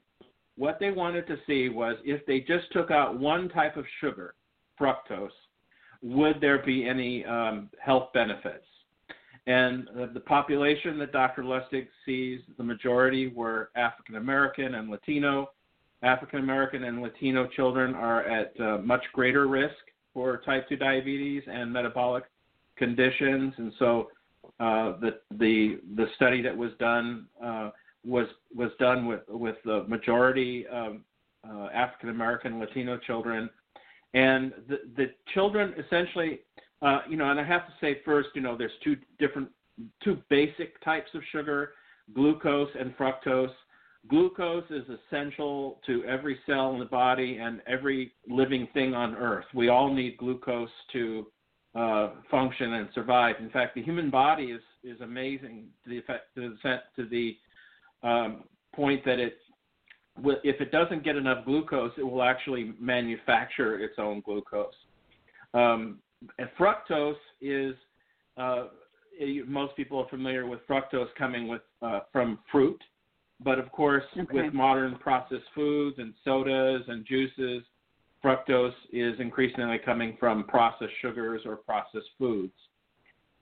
What they wanted to see was if they just took out one type of sugar, fructose, would there be any um, health benefits? And the population that Dr. Lustig sees, the majority were African American and Latino. African American and Latino children are at uh, much greater risk for type 2 diabetes and metabolic conditions. And so uh, the, the, the study that was done uh, was, was done with, with the majority um, African American Latino children. And the, the children essentially, uh, you know, and I have to say first, you know, there's two different, two basic types of sugar, glucose and fructose glucose is essential to every cell in the body and every living thing on earth. We all need glucose to uh, function and survive. In fact, the human body is is amazing to the effect to the, to the um, point that it if it doesn't get enough glucose, it will actually manufacture its own glucose. Um, and fructose is uh, most people are familiar with fructose coming with uh, from fruit but of course, okay. with modern processed foods and sodas and juices, fructose is increasingly coming from processed sugars or processed foods.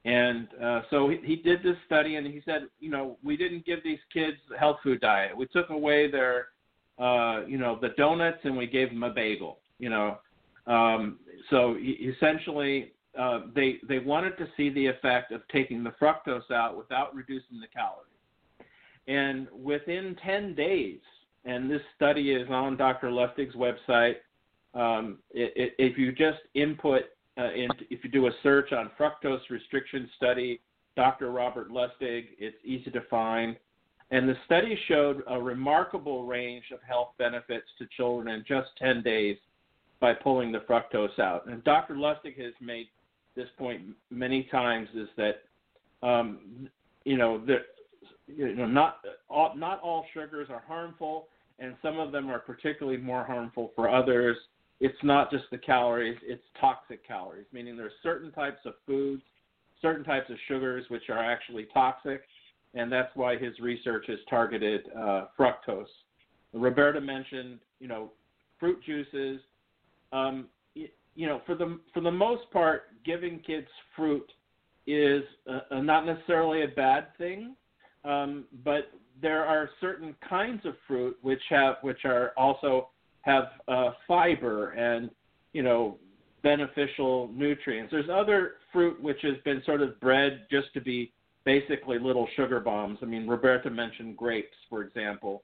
And uh, so he, he did this study, and he said, you know, we didn't give these kids a health food diet. We took away their, uh, you know, the donuts, and we gave them a bagel. You know, um, so he, essentially, uh, they they wanted to see the effect of taking the fructose out without reducing the calories. And within 10 days, and this study is on Dr. Lustig's website, um, it, it, if you just input, uh, in, if you do a search on fructose restriction study, Dr. Robert Lustig, it's easy to find. And the study showed a remarkable range of health benefits to children in just 10 days by pulling the fructose out. And Dr. Lustig has made this point many times is that, um, you know, the, you know, not all, not all sugars are harmful, and some of them are particularly more harmful for others. It's not just the calories; it's toxic calories, meaning there are certain types of foods, certain types of sugars which are actually toxic, and that's why his research has targeted uh, fructose. Roberta mentioned, you know, fruit juices. Um, you know, for the for the most part, giving kids fruit is uh, not necessarily a bad thing. Um, but there are certain kinds of fruit which have which are also have uh, fiber and you know beneficial nutrients. There's other fruit which has been sort of bred just to be basically little sugar bombs. I mean, Roberta mentioned grapes, for example.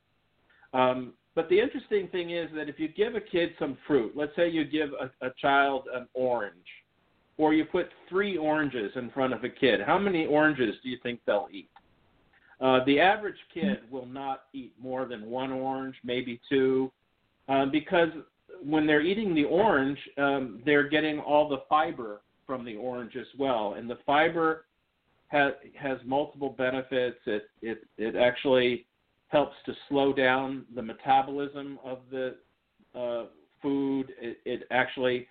Um, but the interesting thing is that if you give a kid some fruit, let's say you give a, a child an orange, or you put three oranges in front of a kid, how many oranges do you think they'll eat? Uh, the average kid will not eat more than one orange, maybe two, uh, because when they're eating the orange, um, they're getting all the fiber from the orange as well, and the fiber has has multiple benefits. It it it actually helps to slow down the metabolism of the uh, food. It, it actually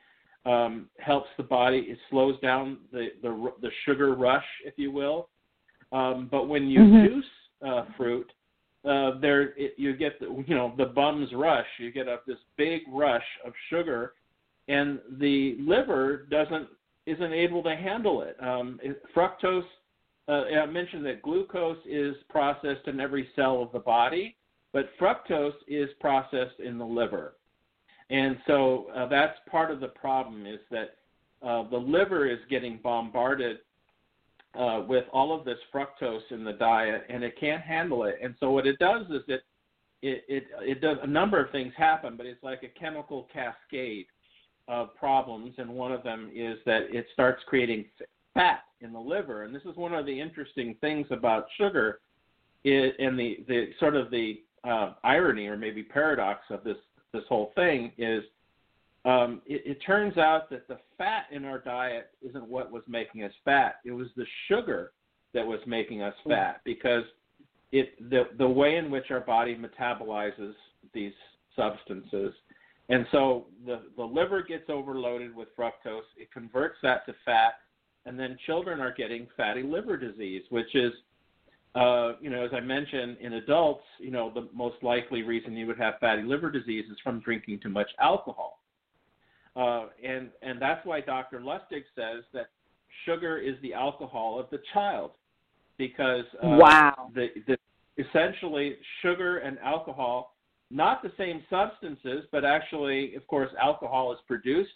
um, helps the body. It slows down the, the the sugar rush, if you will. Um, but when you mm-hmm. juice uh, fruit, uh, there it, you get the, you know the bum's rush. You get this big rush of sugar, and the liver doesn't isn't able to handle it. Um, it fructose. Uh, I mentioned that glucose is processed in every cell of the body, but fructose is processed in the liver. And so uh, that's part of the problem is that uh, the liver is getting bombarded uh, with all of this fructose in the diet, and it can't handle it. And so what it does is it it it, it does a number of things happen, but it's like a chemical cascade of problems, and one of them is that it starts creating fat in the liver. And this is one of the interesting things about sugar, it, and the the sort of the uh, irony or maybe paradox of this this whole thing is um, it, it turns out that the fat in our diet isn't what was making us fat. It was the sugar that was making us fat because it the the way in which our body metabolizes these substances. And so the, the liver gets overloaded with fructose, it converts that to fat, and then children are getting fatty liver disease, which is uh, you know, as I mentioned, in adults, you know, the most likely reason you would have fatty liver disease is from drinking too much alcohol. Uh, and and that's why Dr. Lustig says that sugar is the alcohol of the child, because uh, wow, the, the essentially sugar and alcohol, not the same substances, but actually, of course, alcohol is produced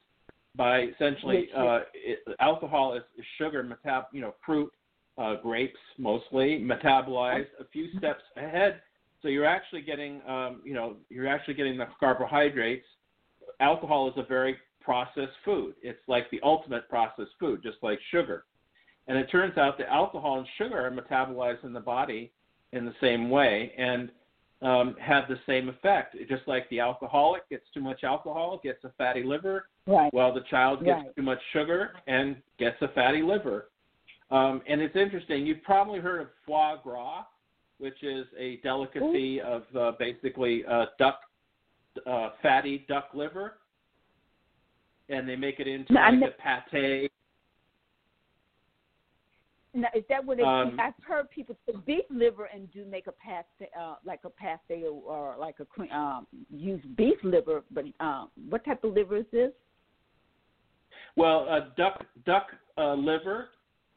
by essentially uh, it, alcohol is, is sugar metab, you know, fruit uh, grapes mostly, metabolized a few steps ahead. So you're actually getting, um, you know, you're actually getting the carbohydrates. Alcohol is a very processed food. It's like the ultimate processed food, just like sugar. And it turns out that alcohol and sugar are metabolized in the body in the same way and um, have the same effect. Just like the alcoholic gets too much alcohol, gets a fatty liver, right. while the child gets Right. too much sugar and gets a fatty liver. Um, and it's interesting. You've probably heard of foie gras, which is a delicacy of uh, basically uh, duck, uh, fatty duck liver, and they make it into No, like a pate. Now, is that what it, Um, I've heard people say beef liver and do make a pasta, uh, like a pasta or, or like a um, use beef liver, but um, what type of liver is this? Well, uh, duck duck uh, liver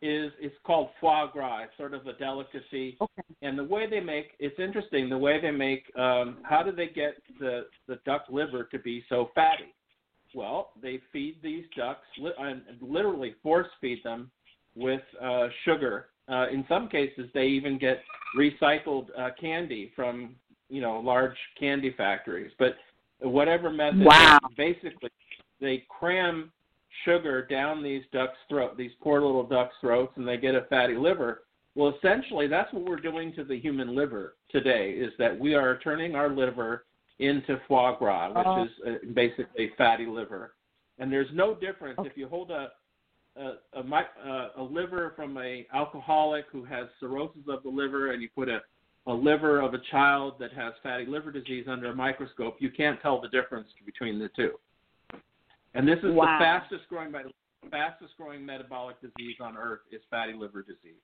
is it's called foie gras. It's sort of a delicacy. Okay. And the way they make it's interesting. The way they make um, how do they get the the duck liver to be so fatty? Well, they feed these ducks li- and literally force feed them with uh, sugar. Uh, in some cases, they even get recycled uh, candy from you know large candy factories. But whatever method, Wow. basically they cram sugar down these ducks' throat, these poor little ducks' throats, and they get a fatty liver. Well, essentially, that's what we're doing to the human liver today. Is that we are turning our liver into foie gras, which Oh. is uh, basically fatty liver. And there's no difference if you hold a a, a, uh, a liver from a alcoholic who has cirrhosis of the liver, and you put a a liver of a child that has fatty liver disease under a microscope, you can't tell the difference between the two. And this is Wow. the fastest growing fastest growing metabolic disease on earth is fatty liver disease.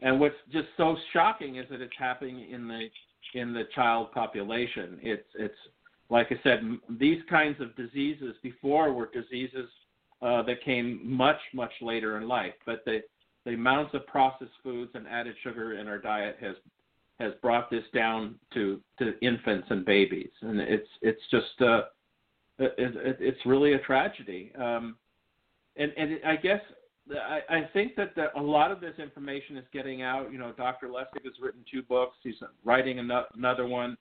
And what's just so shocking is that it's happening in the in the child population. It's it's like I said, these kinds of diseases before were diseases uh, that came much much later in life. But the the amounts of processed foods and added sugar in our diet has has brought this down to to infants and babies, and it's it's just uh, it, it, it's really a tragedy. Um, and and I guess I, I think that the, a lot of this information is getting out. You know, Dr. Lustig has written two books. He's writing another one.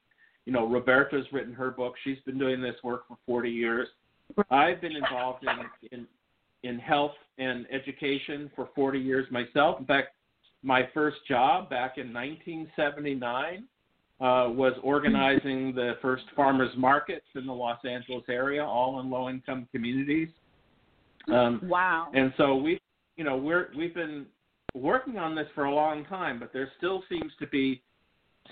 You know, Roberta's written her book. She's been doing this work for 40 years. I've been involved in in in health and education for 40 years myself. In fact, my first job back in 1979 uh, was organizing the first farmers markets in the Los Angeles area, all in low-income communities. Um, Wow. and so we, you know, we're we've been working on this for a long time, but there still seems to be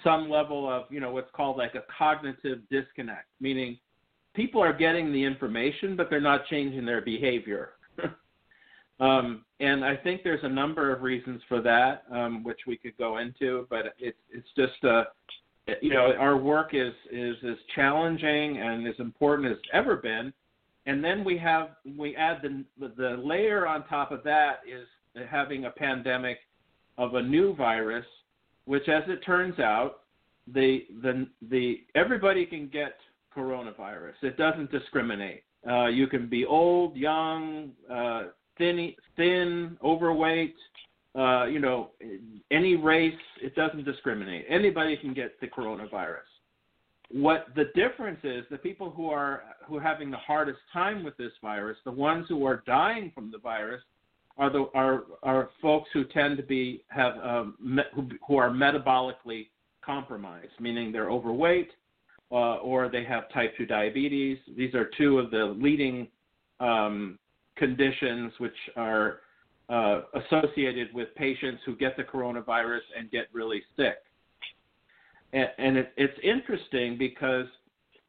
some level of, you know, what's called like a cognitive disconnect, meaning people are getting the information, but they're not changing their behavior. um, and I think there's a number of reasons for that, um, which we could go into, but it's it's just uh, you know, our work is is as challenging and as important as ever been and then we have we add the the layer on top of that is having a pandemic of a new virus, which, as it turns out, the the the everybody can get coronavirus. It doesn't discriminate. Uh, you can be old, young, uh, thin, thin, overweight. Uh, you know, any race. It doesn't discriminate. Anybody can get the coronavirus. What the difference is, the people who are who are having the hardest time with this virus, the ones who are dying from the virus, are the are are folks who tend to be have um, me, who, who are metabolically compromised, meaning they're overweight uh, or they have type 2 diabetes. These are two of the leading um, conditions which are uh, associated with patients who get the coronavirus and get really sick. And, it, it's interesting because,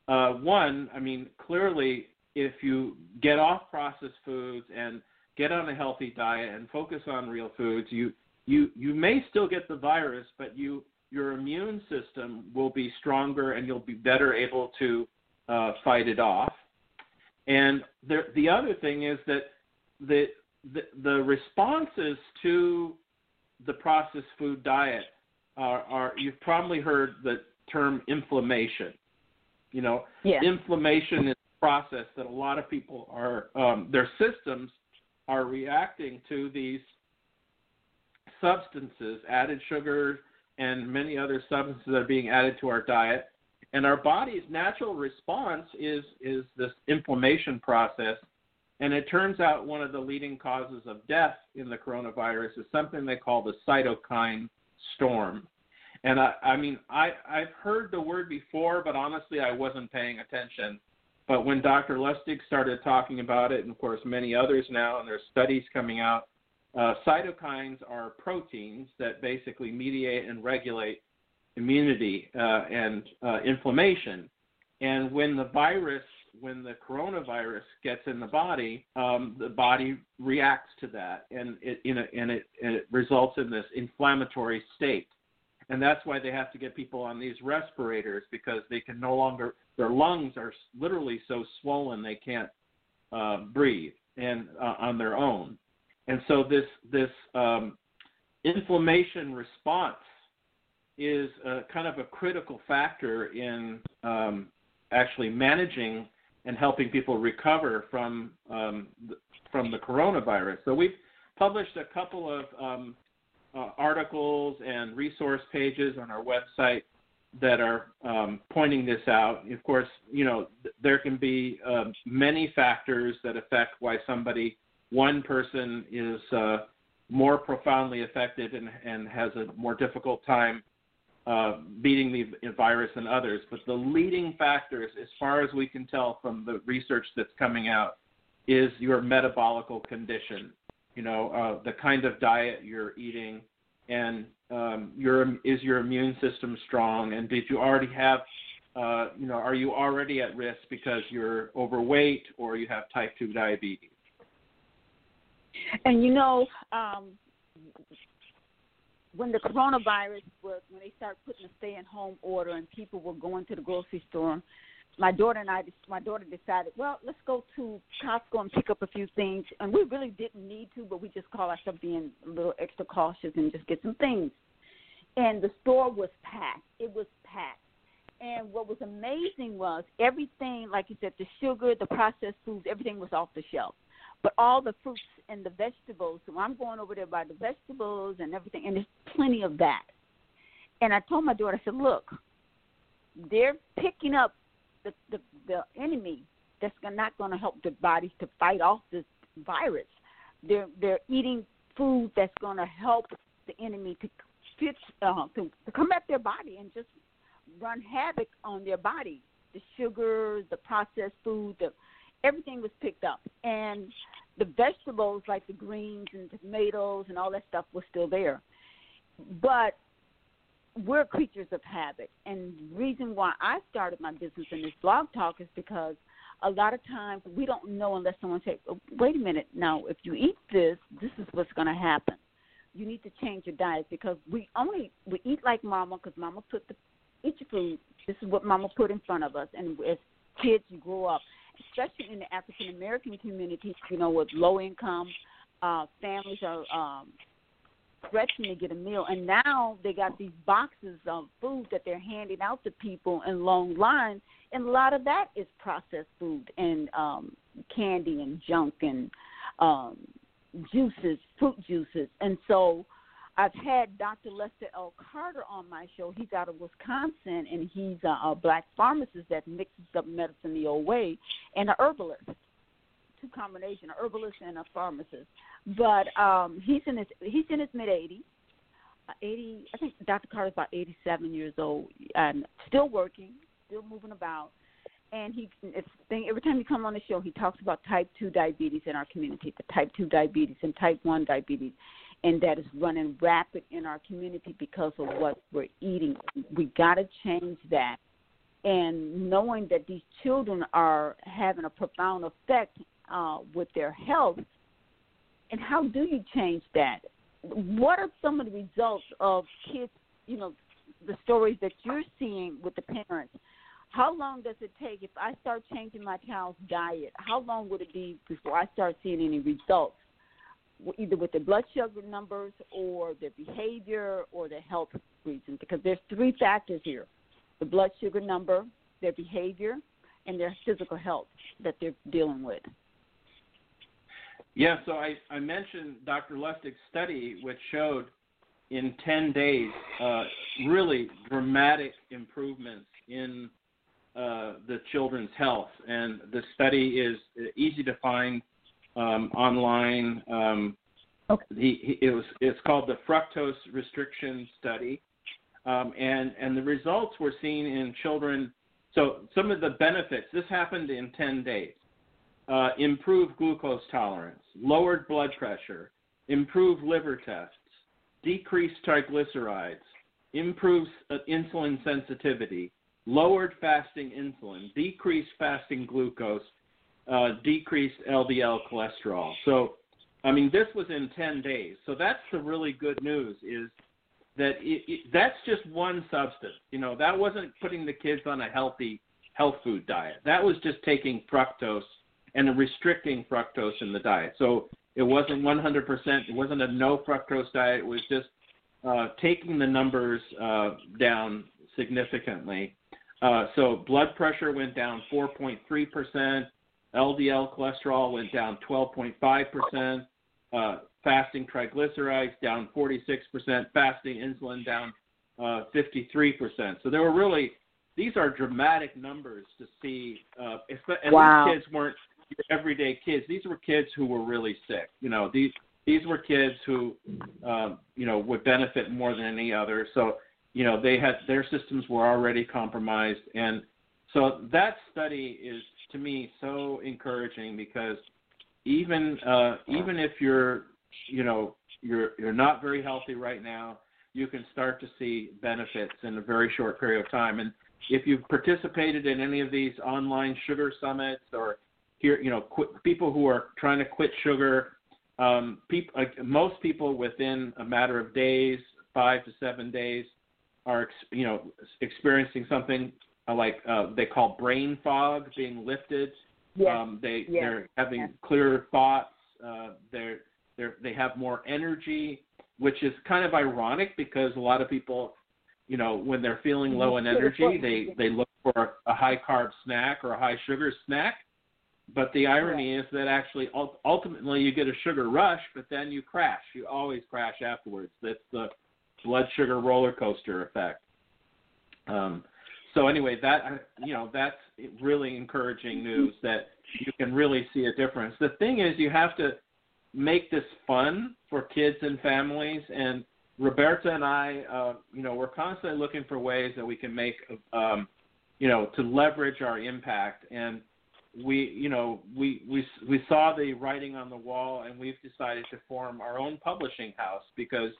uh, one, I mean, clearly, if you get off processed foods and get on a healthy diet and focus on real foods, you you you may still get the virus, but you your immune system will be stronger and you'll be better able to uh, fight it off. And the the other thing is that the, the the responses to the processed food diet are, are you've probably heard the term inflammation. You know, yeah. inflammation is a process that a lot of people are um, their systems are reacting to these substances, added sugars, and many other substances that are being added to our diet. And our body's natural response is is this inflammation process. And it turns out one of the leading causes of death in the coronavirus is something they call the cytokine storm. And I, I mean, I, I've heard the word before, but honestly, I wasn't paying attention. But when Dr. Lustig started talking about it, and of course many others now, and there's studies coming out, uh, cytokines are proteins that basically mediate and regulate immunity uh, and uh, inflammation. And when the virus, when the coronavirus gets in the body, um, the body reacts to that, and it, and it, and it results in this inflammatory state. And that's why they have to get people on these respirators because they can no longer, their lungs are literally so swollen they can't uh, breathe and uh, on their own. And so this this um, inflammation response is a, kind of a critical factor in um, actually managing and helping people recover from um, the, from the coronavirus. So we've published a couple of um, uh, articles and resource pages on our website that are um, pointing this out. Of course, you know th- there can be uh, many factors that affect why somebody one person is uh, more profoundly affected and, and has a more difficult time uh, beating the virus and others. But the leading factors, as far as we can tell from the research that's coming out, is your metabolical condition. You know, uh, the kind of diet you're eating, and um, your is your immune system strong, and did you already have uh, you know, are you already at risk because you're overweight or you have type 2 diabetes? And you know, um, when the coronavirus was, when they started putting a stay-at-home order and people were going to the grocery store, my daughter and I, my daughter decided, well, let's go to Costco and pick up a few things. And we really didn't need to, but we just call ourselves being a little extra cautious and just get some things. And the store was packed. It was packed. And what was amazing was everything, like you said, the sugar, the processed foods, everything was off the shelf but all the fruits and the vegetables. So I'm going over there by the vegetables and everything, and there's plenty of that. And I told my daughter, I said, look, they're picking up the the, the enemy that's not going to help the bodies to fight off this virus. They're they're eating food that's going to help the enemy to fit uh, to, to combat their body and just run havoc on their body. The sugar, the processed food, the everything was picked up, and the vegetables like the greens and tomatoes and all that stuff was still there. But we're creatures of habit, and the reason why I started my business in this blog talk is because a lot of times we don't know unless someone says, oh, "Wait a minute, now if you eat this, this is what's going to happen." You need to change your diet because we only we eat like mama because mama put the eat your food. This is what mama put in front of us, and as kids you grow up especially in the African American community, you know, with low income uh, families are um, stretching to get a meal, and now they got these boxes of food that they're handing out to people in long lines, and a lot of that is processed food and um, candy and junk and um, juices, fruit juices, and so. I've had Dr. Lester L. Carter on my show. He's out of Wisconsin, and he's a, a black pharmacist that mixes up medicine the old way, and a herbalist two combination, a herbalist and a pharmacist. But um, he's in his he's in his mid 80s. Uh, 80, I think Dr. Carter's about 87 years old and still working, still moving about. And he, it's thing every time he comes on the show, he talks about type two diabetes in our community, the type two diabetes and type one diabetes, and that is running rapid in our community because of what we're eating. We got to change that and knowing that these children are having a profound effect uh, with their health. And how do you change that? What are some of the results of kids, you know, the stories that you're seeing with the parents? How long does it take if I start changing my child's diet? How long would it be before I start seeing any results, either with their blood sugar numbers or their behavior or their health reasons? Because there's three factors here: the blood sugar number, their behavior, and their physical health that they're dealing with. Yeah, so I, I mentioned Dr. Lustig's study, which showed in 10 days uh, really dramatic improvements in uh, the children's health. And the study is easy to find um, online. Um, okay. he, he, it was, it's called the fructose restriction study. Um, and, and the results were seen in children. So, some of the benefits, this happened in 10 days uh, improved glucose tolerance, lowered blood pressure, improved liver tests, decreased triglycerides, improved uh, insulin sensitivity, lowered fasting insulin, decreased fasting glucose, uh, decreased LDL cholesterol. So, I mean, this was in 10 days. So that's the really good news is that it, it, that's just one substance. You know, that wasn't putting the kids on a healthy health food diet. That was just taking fructose and restricting fructose in the diet. So it wasn't 100%. It wasn't a no fructose diet. It was just uh, taking the numbers uh, down significantly. Uh, so blood pressure went down 4.3%. LDL cholesterol went down 12.5%. Uh, fasting triglycerides down 46%. Fasting insulin down uh, 53%. So there were really these are dramatic numbers to see. Uh, and wow. these kids weren't everyday kids. These were kids who were really sick. You know, these these were kids who, um, you know, would benefit more than any other. So, you know, they had their systems were already compromised, and so that study is to me so encouraging because even uh, even if you're, you know, you're you're not very healthy right now, you can start to see benefits in a very short period of time. And if you've participated in any of these online sugar summits or here, you know, quit, people who are trying to quit sugar, um, like most people within a matter of days, five to seven days, are you know experiencing something uh, like uh, they call brain fog being lifted. Yes. Um, they they're having clearer thoughts. Uh, they're they're they have more energy, which is kind of ironic because a lot of people, you know, when they're feeling low in energy, they they look for a high carb snack or a high sugar snack. But the irony is that actually ultimately you get a sugar rush, but then you crash. You always crash afterwards. That's the blood sugar roller coaster effect. Um, so anyway, that you know that's really encouraging news that you can really see a difference. The thing is, you have to make this fun for kids and families. And Roberta and I, uh, you know, we're constantly looking for ways that we can make, um, you know, to leverage our impact and we you know we we we saw the writing on the wall and we've decided to form our own publishing house because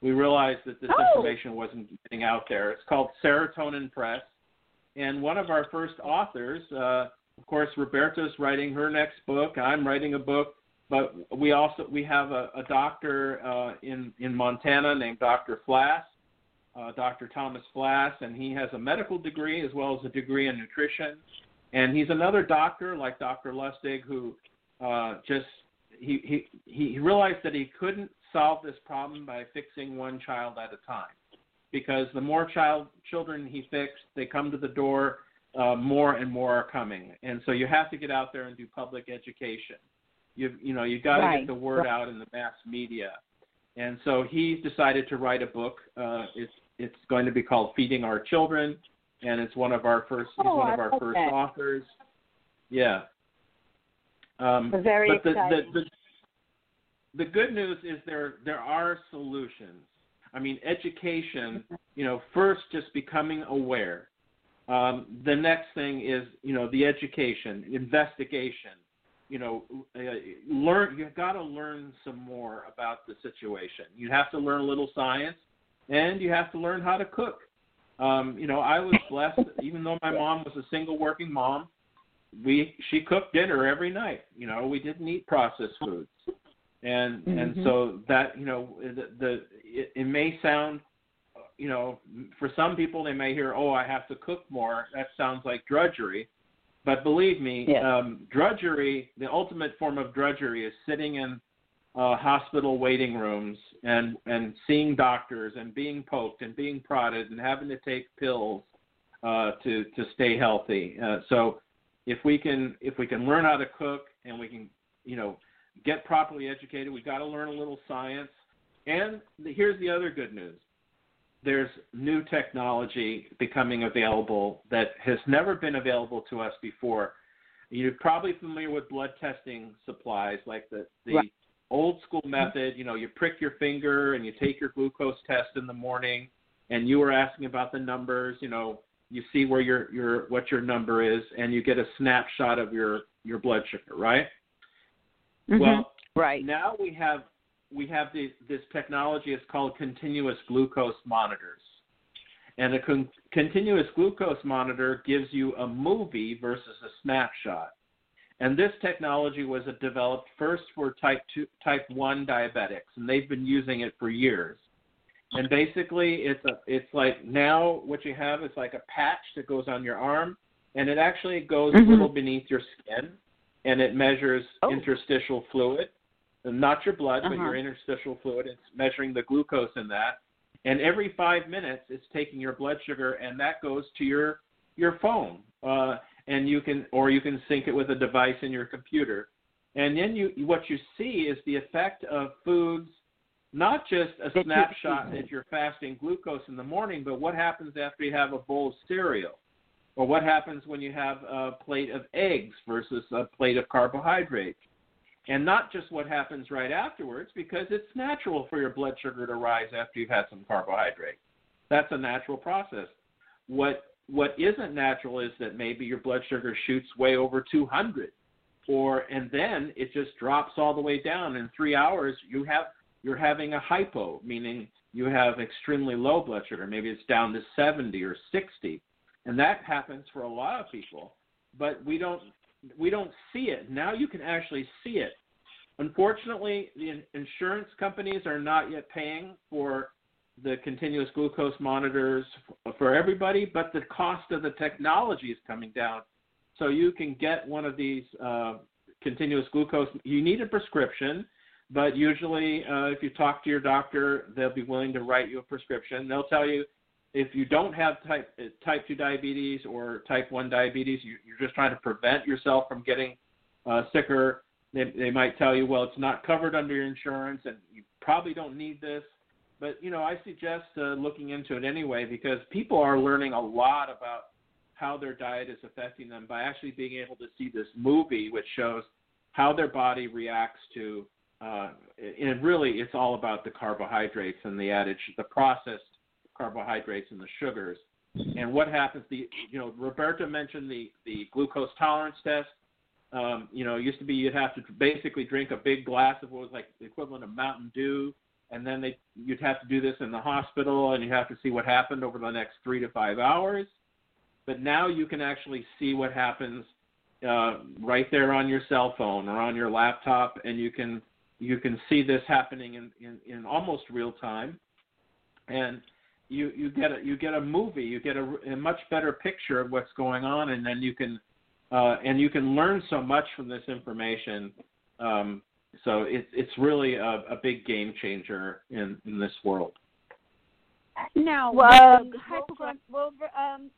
we realized that this oh. information wasn't getting out there. It's called Serotonin Press, and one of our first authors, uh, of course, Roberta's writing her next book. I'm writing a book, but we also we have a, a doctor uh, in in Montana named Dr. Flass, uh, Dr. Thomas Flass, and he has a medical degree as well as a degree in nutrition and he's another doctor like Dr. Lustig who uh, just he, he he realized that he couldn't solve this problem by fixing one child at a time, because the more child children he fixed, they come to the door, uh, more and more are coming, and so you have to get out there and do public education. You you know you got to Right. get the word out in the mass media, and so he decided to write a book. Uh, it's it's going to be called Feeding Our Children, and it's one of our first. He's Oh, one I of our first that. authors. Yeah. Um, very but the, excited. the, the the good news is there there are solutions. I mean, education. You know, first just becoming aware. Um, the next thing is you know the education, investigation. You know, uh, learn. You've got to learn some more about the situation. You have to learn a little science, and you have to learn how to cook. Um, you know, I was blessed, even though my mom was a single working mom. We she cooked dinner every night. You know, we didn't eat processed foods, and and Mhm. so that you know the, the it, it may sound, you know, for some people they may hear, oh, I have to cook more. That sounds like drudgery, but believe me, um, drudgery, the ultimate form of drudgery, is sitting in uh, hospital waiting rooms and and seeing doctors and being poked and being prodded and having to take pills uh, to to stay healthy. Uh, so if we can if we can learn how to cook and we can you know get properly educated, we've got to learn a little science. And the, here's the other good news: there's new technology becoming available that has never been available to us before. You're probably familiar with blood testing supplies like the the Right. old school method. You know, you prick your finger and you take your glucose test in the morning, and you were asking about the numbers. You know, you see where your your what your number is, and you get a snapshot of your your blood sugar, right? Mhm. Well, right. now we have we have the, this technology. It's called continuous glucose monitors, and a con- continuous glucose monitor gives you a movie versus a snapshot. And this technology was developed first for type two, type one diabetics, and they've been using it for years. And basically, it's a it's like now what you have is like a patch that goes on your arm, and it actually goes Mhm. a little beneath your skin, and it measures Oh. interstitial fluid, not your blood, but Uh-huh. your interstitial fluid. It's measuring the glucose in that, and every five minutes, it's taking your blood sugar, and that goes to your your phone, uh, and you can or you can sync it with a device in your computer, and then you what you see is the effect of foods, not just a snapshot That you're fasting glucose in the morning, but what happens after you have a bowl of cereal, or what happens when you have a plate of eggs versus a plate of carbohydrates. And not just what happens right afterwards, because it's natural for your blood sugar to rise after you've had some carbohydrate. That's a natural process. What what isn't natural is that maybe your blood sugar shoots way over 200, or and then it just drops all the way down. In three hours, you have you're having a hypo, meaning you have extremely low blood sugar. Maybe it's down to 70 or 60, and that happens for a lot of people. But we don't we don't see it. Now you can actually see it. Unfortunately, the insurance companies are not yet paying for the continuous glucose monitors for everybody, but the cost of the technology is coming down. So you can get one of these uh, continuous glucose. You need a prescription, but usually, uh, if you talk to your doctor, they'll be willing to write you a prescription. They'll tell you if you don't have type uh, type two diabetes or type one diabetes, you, you're just trying to prevent yourself from getting uh, sicker. They, they might tell you, well, it's not covered under your insurance, and you probably don't need this. But you know, I suggest uh, looking into it anyway because people are learning a lot about how their diet is affecting them by actually being able to see this movie, which shows how their body reacts to. Uh, and really, it's all about the carbohydrates and the added, the processed carbohydrates and the sugars. And what happens? The you know, Roberta mentioned the the glucose tolerance test. Um, you know, it used to be you'd have to basically drink a big glass of what was like the equivalent of Mountain Dew, and then they you'd have to do this in the hospital, and you have to see what happened over the next three to five hours. But now you can actually see what happens uh, right there on your cell phone or on your laptop, and you can you can see this happening in, in, in almost real time, and you you get a you get a movie, you get a, a much better picture of what's going on, and then you can uh, and you can learn so much from this information. Um, so it's it's really a, a big game changer in in this world. Now, Well, with the Wolfram, um,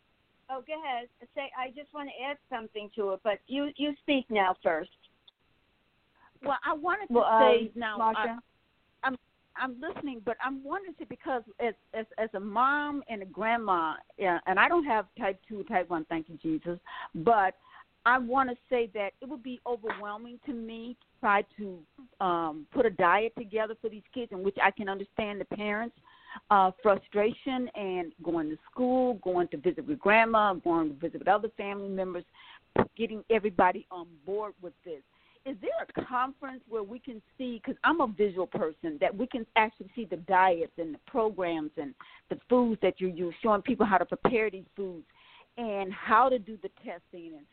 oh, go ahead. Say, I just want to add something to it, but you you speak now first. well, I wanted to Well, say um, now. Marsha. I'm listening, but I'm wondering because as as as a mom and a grandma, yeah, and I don't have type two, type one, thank you Jesus, but I want to say that it would be overwhelming to me to try to um, put a diet together for these kids, in which I can understand the parents' uh, frustration and going to school, going to visit with grandma, going to visit with other family members, getting everybody on board with this is there a conference where we can see because i'm a visual person that we can actually see the diets and the programs and the foods that you use showing people how to prepare these foods and how to do the testing and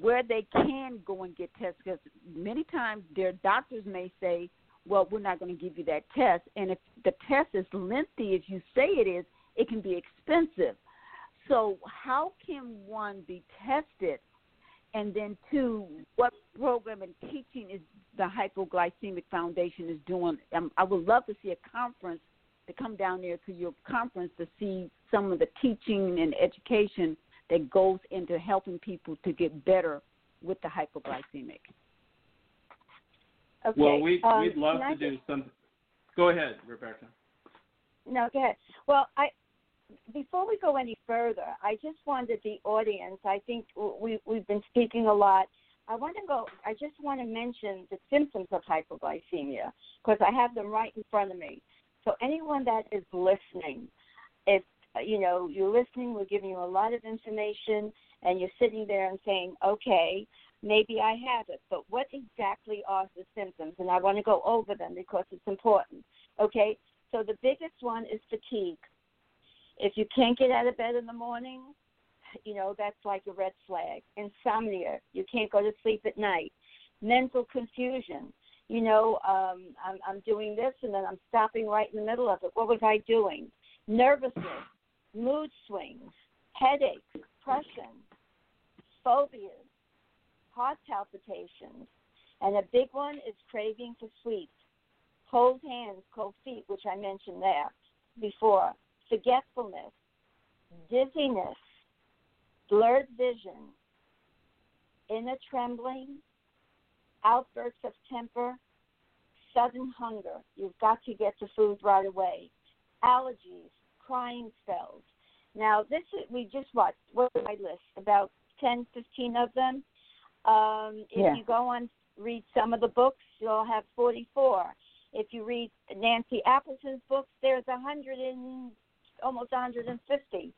where they can go and get tests? Because many times their doctors may say well we're not going to give you that test. And if the test is lengthy as you say it is it can be expensive. So how can one be tested? And then two, what program and teaching is the Hypoglycemic Foundation is doing? Um, I would love to see a conference to come down there to your conference to see some of the teaching and education that goes into helping people to get better with the hypoglycemic. Okay. Well, we um, we'd love can I to do just- some. Go ahead, Rebecca. No, go ahead. Well, I before we go any further, I just wanted the audience. I think we we've been speaking a lot. I want to go. I just want to mention the symptoms of hypoglycemia because I have them right in front of me. So anyone that is listening, if you know you're listening, we're giving you a lot of information, and you're sitting there and saying, "Okay, maybe I have it," but what exactly are the symptoms? And I want to go over them because it's important. Okay, so the biggest one is fatigue. If you can't get out of bed in the morning, you know, that's like a red flag. Insomnia, you can't go to sleep at night. Mental confusion, you know, um, I'm, I'm doing this and then I'm stopping right in the middle of it. What was I doing? Nervousness, mood swings, headaches, depression, phobias, heart palpitations, and a big one is craving for sweets. Cold hands, cold feet, which I mentioned there before, forgetfulness, dizziness, blurred vision, inner trembling, outbursts of temper, sudden hunger. You've got to get the food right away. Allergies, crying spells. Now, this is, we just watched, what did I list? About 10, 15 of them. Um, if Yeah. you go on, read some of the books, you'll have 44. If you read Nancy Appleton's books, there's a hundred and almost 150.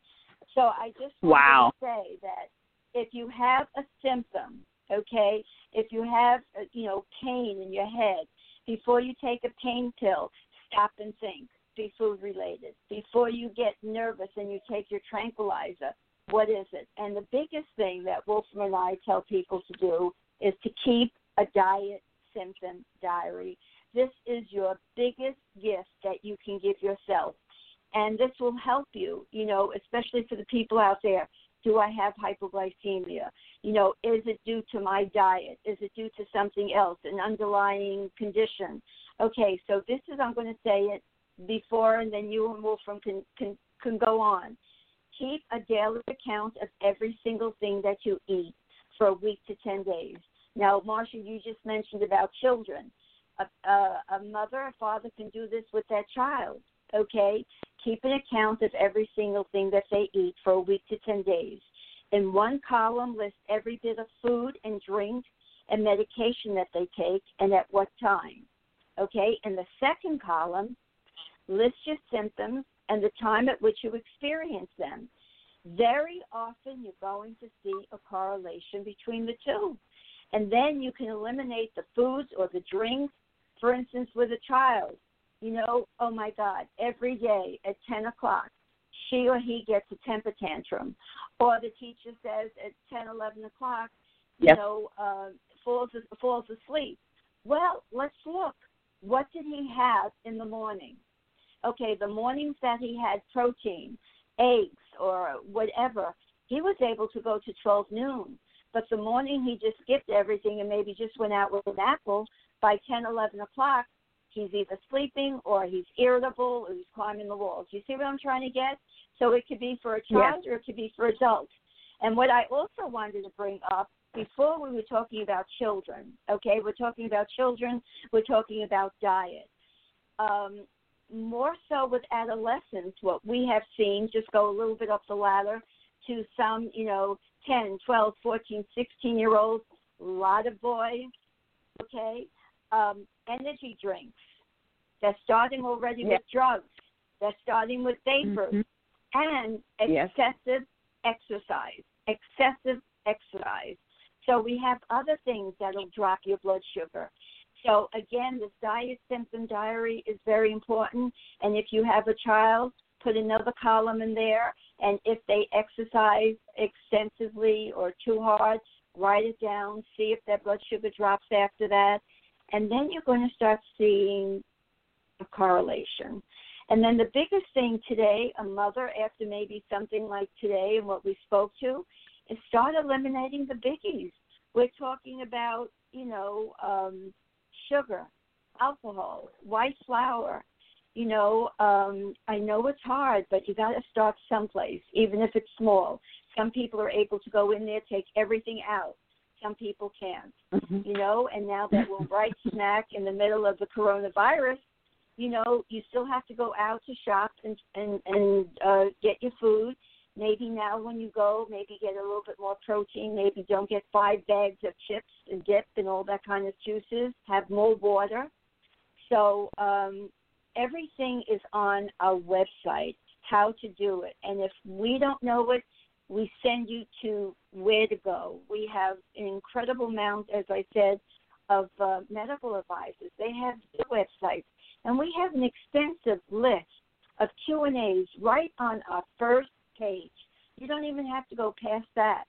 So I just Wow. to say that if you have a symptom, okay, if you have uh, you know pain in your head, before you take a pain pill, stop and think. Be food related. Before you get nervous and you take your tranquilizer, what is it? And the biggest thing that Wolfram and I tell people to do is to keep a diet symptom diary. This is your biggest gift that you can give yourself. And this will help you, you know, especially for the people out there. Do I have hypoglycemia? You know, is it due to my diet? Is it due to something else, an underlying condition? Okay, so this is, I'm going to say it before, and then you and Wolfram can, can, can go on. Keep a daily account of every single thing that you eat for a week to 10 days. Now, Marsha, you just mentioned about children. A, a, a mother, a father can do this with their child, okay? Keep an account of every single thing that they eat for a week to 10 days. In one column, list every bit of food and drink and medication that they take and at what time. Okay? In the second column, list your symptoms and the time at which you experience them. Very often, you're going to see a correlation between the two. And then you can eliminate the foods or the drinks. For instance, with a child, you know, oh my God, every day at 10 o'clock, she or he gets a temper tantrum. Or the teacher says at 10, 11 o'clock, you Yes. know, uh, falls, falls asleep. Well, let's look. What did he have in the morning? Okay, the mornings that he had protein, eggs, or whatever, he was able to go to 12 noon. But the morning he just skipped everything and maybe just went out with an apple, by 10, 11 o'clock, he's either sleeping or he's irritable or he's climbing the walls. You see what I'm trying to get? So it could be for a child or it could be for adults. And what I also wanted to bring up before we were talking about children, okay, we're talking about children, we're talking about diet. Um, more so with adolescents, what we have seen, just go a little bit up the ladder to some, you know, 10, 12, 14, 16 year olds, a lot of boys, okay, um, energy drinks. They're starting already with drugs. They're starting with vapors Mhm. and Yes. excessive exercise. Excessive exercise. So we have other things that'll drop your blood sugar. So again, this diet symptom diary is very important. And if you have a child, put another column in there. And if they exercise extensively or too hard, write it down. See if their blood sugar drops after that. And then you're going to start seeing a correlation. And then the biggest thing today, a mother, after maybe something like today and what we spoke to, is start eliminating the biggies. We're talking about, you know, um, sugar, alcohol, white flour. You know, um, I know it's hard, but you got to start someplace, even if it's small. Some people are able to go in there, take everything out. Some people can't. Mhm. You know, and now that we're right smack in the middle of the coronavirus, you know, you still have to go out to shop and and and uh, get your food. Maybe now when you go, maybe get a little bit more protein. Maybe don't get five bags of chips and dip and all that kind of juices. Have more water. So um, everything is on our website. How to do it, and if we don't know it, we send you to where to go. We have an incredible amount, as I said, of uh, medical advisors. They have their websites and we have an extensive list of Q and A's right on our first page. You don't even have to go past that.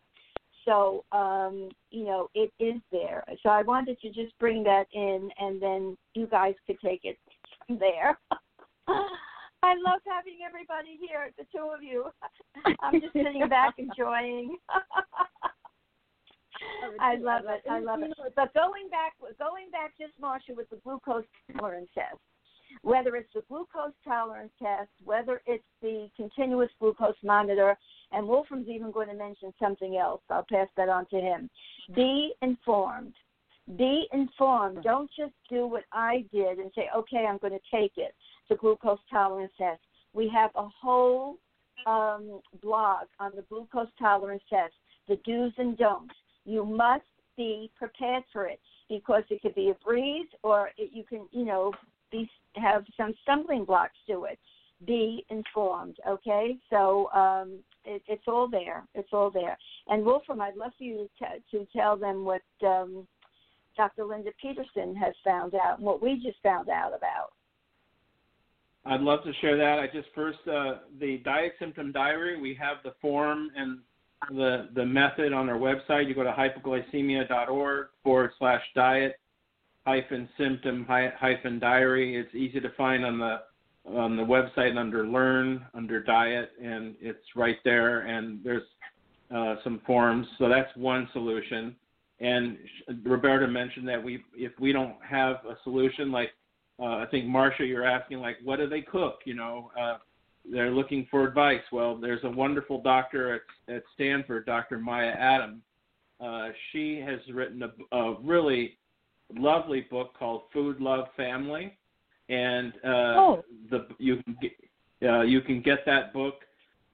So um, you know it is there. So I wanted to just bring that in, and then you guys could take it from there. I love having everybody here, the two of you. I'm just sitting back enjoying. I love it. I love it. But going back, going back just Marsha with the glucose tolerance test whether it's the glucose tolerance test, whether it's the continuous glucose monitor, and Wolfram's even going to mention something else. I'll pass that on to him. Be informed. Be informed. Don't just do what I did and say, okay, I'm going to take it, the glucose tolerance test. We have a whole um, blog on the glucose tolerance test, the do's and don'ts. You must be prepared for it because it could be a breeze or it, you can, you know, be have some stumbling blocks to it. Be informed, okay? So um, it, it's all there. It's all there. And Wolfram, I'd love for you to, to tell them what um, Dr. Linda Peterson has found out and what we just found out about. I'd love to share that. I just first uh, the diet symptom diary. We have the form and the the method on our website. You go to hypoglycemia.org forward slash diet hyphen symptom hyphen diary. It's easy to find on the on the website under learn under diet, and it's right there. And there's uh, some forms, so that's one solution. And Roberta mentioned that we if we don't have a solution, like uh, I think Marsha, you're asking like what do they cook? You know. Uh, they're looking for advice. Well, there's a wonderful doctor at, at Stanford, Dr. Maya Adam. Uh, she has written a, a really lovely book called Food Love Family, and uh, oh. the you can get uh, you can get that book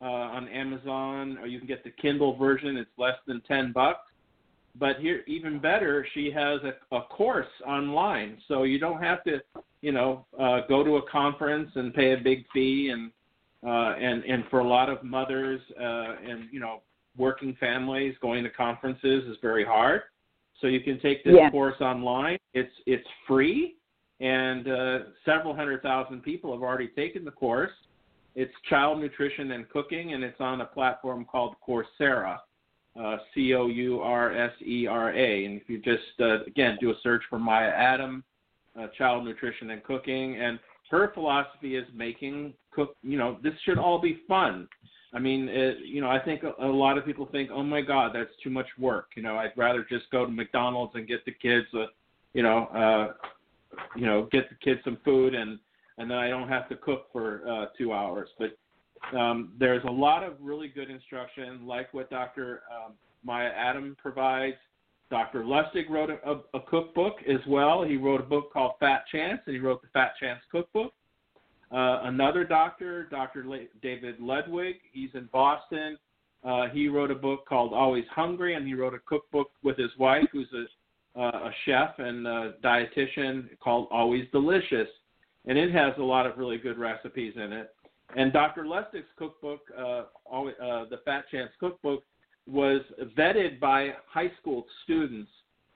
uh, on Amazon, or you can get the Kindle version. It's less than ten bucks. But here, even better, she has a, a course online, so you don't have to, you know, uh, go to a conference and pay a big fee. And uh, and and for a lot of mothers uh, and you know working families, going to conferences is very hard. So you can take this Yeah. course online. It's it's free, and uh, several hundred thousand people have already taken the course. It's child nutrition and cooking, and it's on a platform called Coursera, uh, C O U R S E R A. And if you just uh, again do a search for Maya Adam, uh, child nutrition and cooking, and her philosophy is making cook. You know, this should all be fun. I mean, it, you know, I think a, a lot of people think, oh my God, that's too much work. You know, I'd rather just go to McDonald's and get the kids a, you know, uh, you know, get the kids some food and and then I don't have to cook for uh, two hours. But um, there's a lot of really good instruction, like what Dr. Um, Maya Adam provides. Dr. Lustig wrote a, a, a cookbook as well. He wrote a book called Fat Chance, and he wrote the Fat Chance Cookbook. Uh, another doctor, Dr. Le- David Ludwig, he's in Boston. Uh, he wrote a book called Always Hungry, and he wrote a cookbook with his wife, who's a, uh, a chef and a dietitian, called Always Delicious, and it has a lot of really good recipes in it. And Dr. Lustig's cookbook, uh, uh, the Fat Chance Cookbook, was vetted by high school students.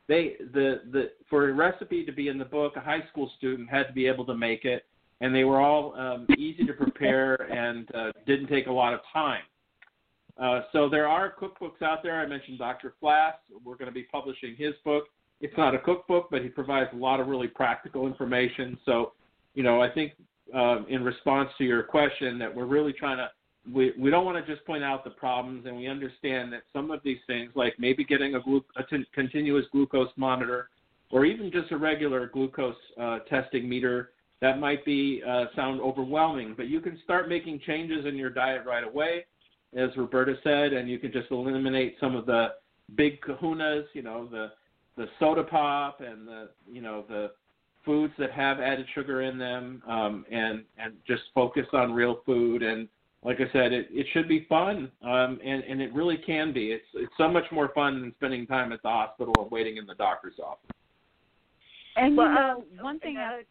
They the the for a recipe to be in the book, a high school student had to be able to make it, and they were all um, easy to prepare and uh, didn't take a lot of time. Uh, so there are cookbooks out there. I mentioned Dr. Flass. We're going to be publishing his book. It's not a cookbook, but he provides a lot of really practical information. So, you know, I think uh, in response to your question, that we're really trying to we we don't want to just point out the problems, and we understand that some of these things, like maybe getting a, glu- a t- continuous glucose monitor, or even just a regular glucose uh, testing meter, that might be uh, sound overwhelming. But you can start making changes in your diet right away, as Roberta said, and you can just eliminate some of the big kahunas, you know, the the soda pop and the you know the foods that have added sugar in them, um, and and just focus on real food and like I said, it, it should be fun, um, and and it really can be. It's it's so much more fun than spending time at the hospital and waiting in the doctor's office. And well, you know, um, one thing. uh,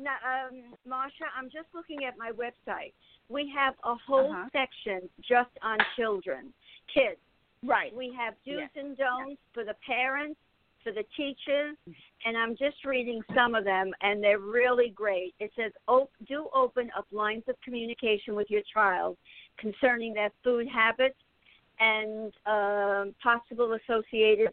now, um, Marsha, I'm just looking at my website. We have a whole Uh-huh. section just on children, kids. right. We have do's Yes. and don'ts for the parents, for the teachers, and I'm just reading some of them, and they're really great. It says, do open up lines of communication with your child concerning their food habits and um, possible associated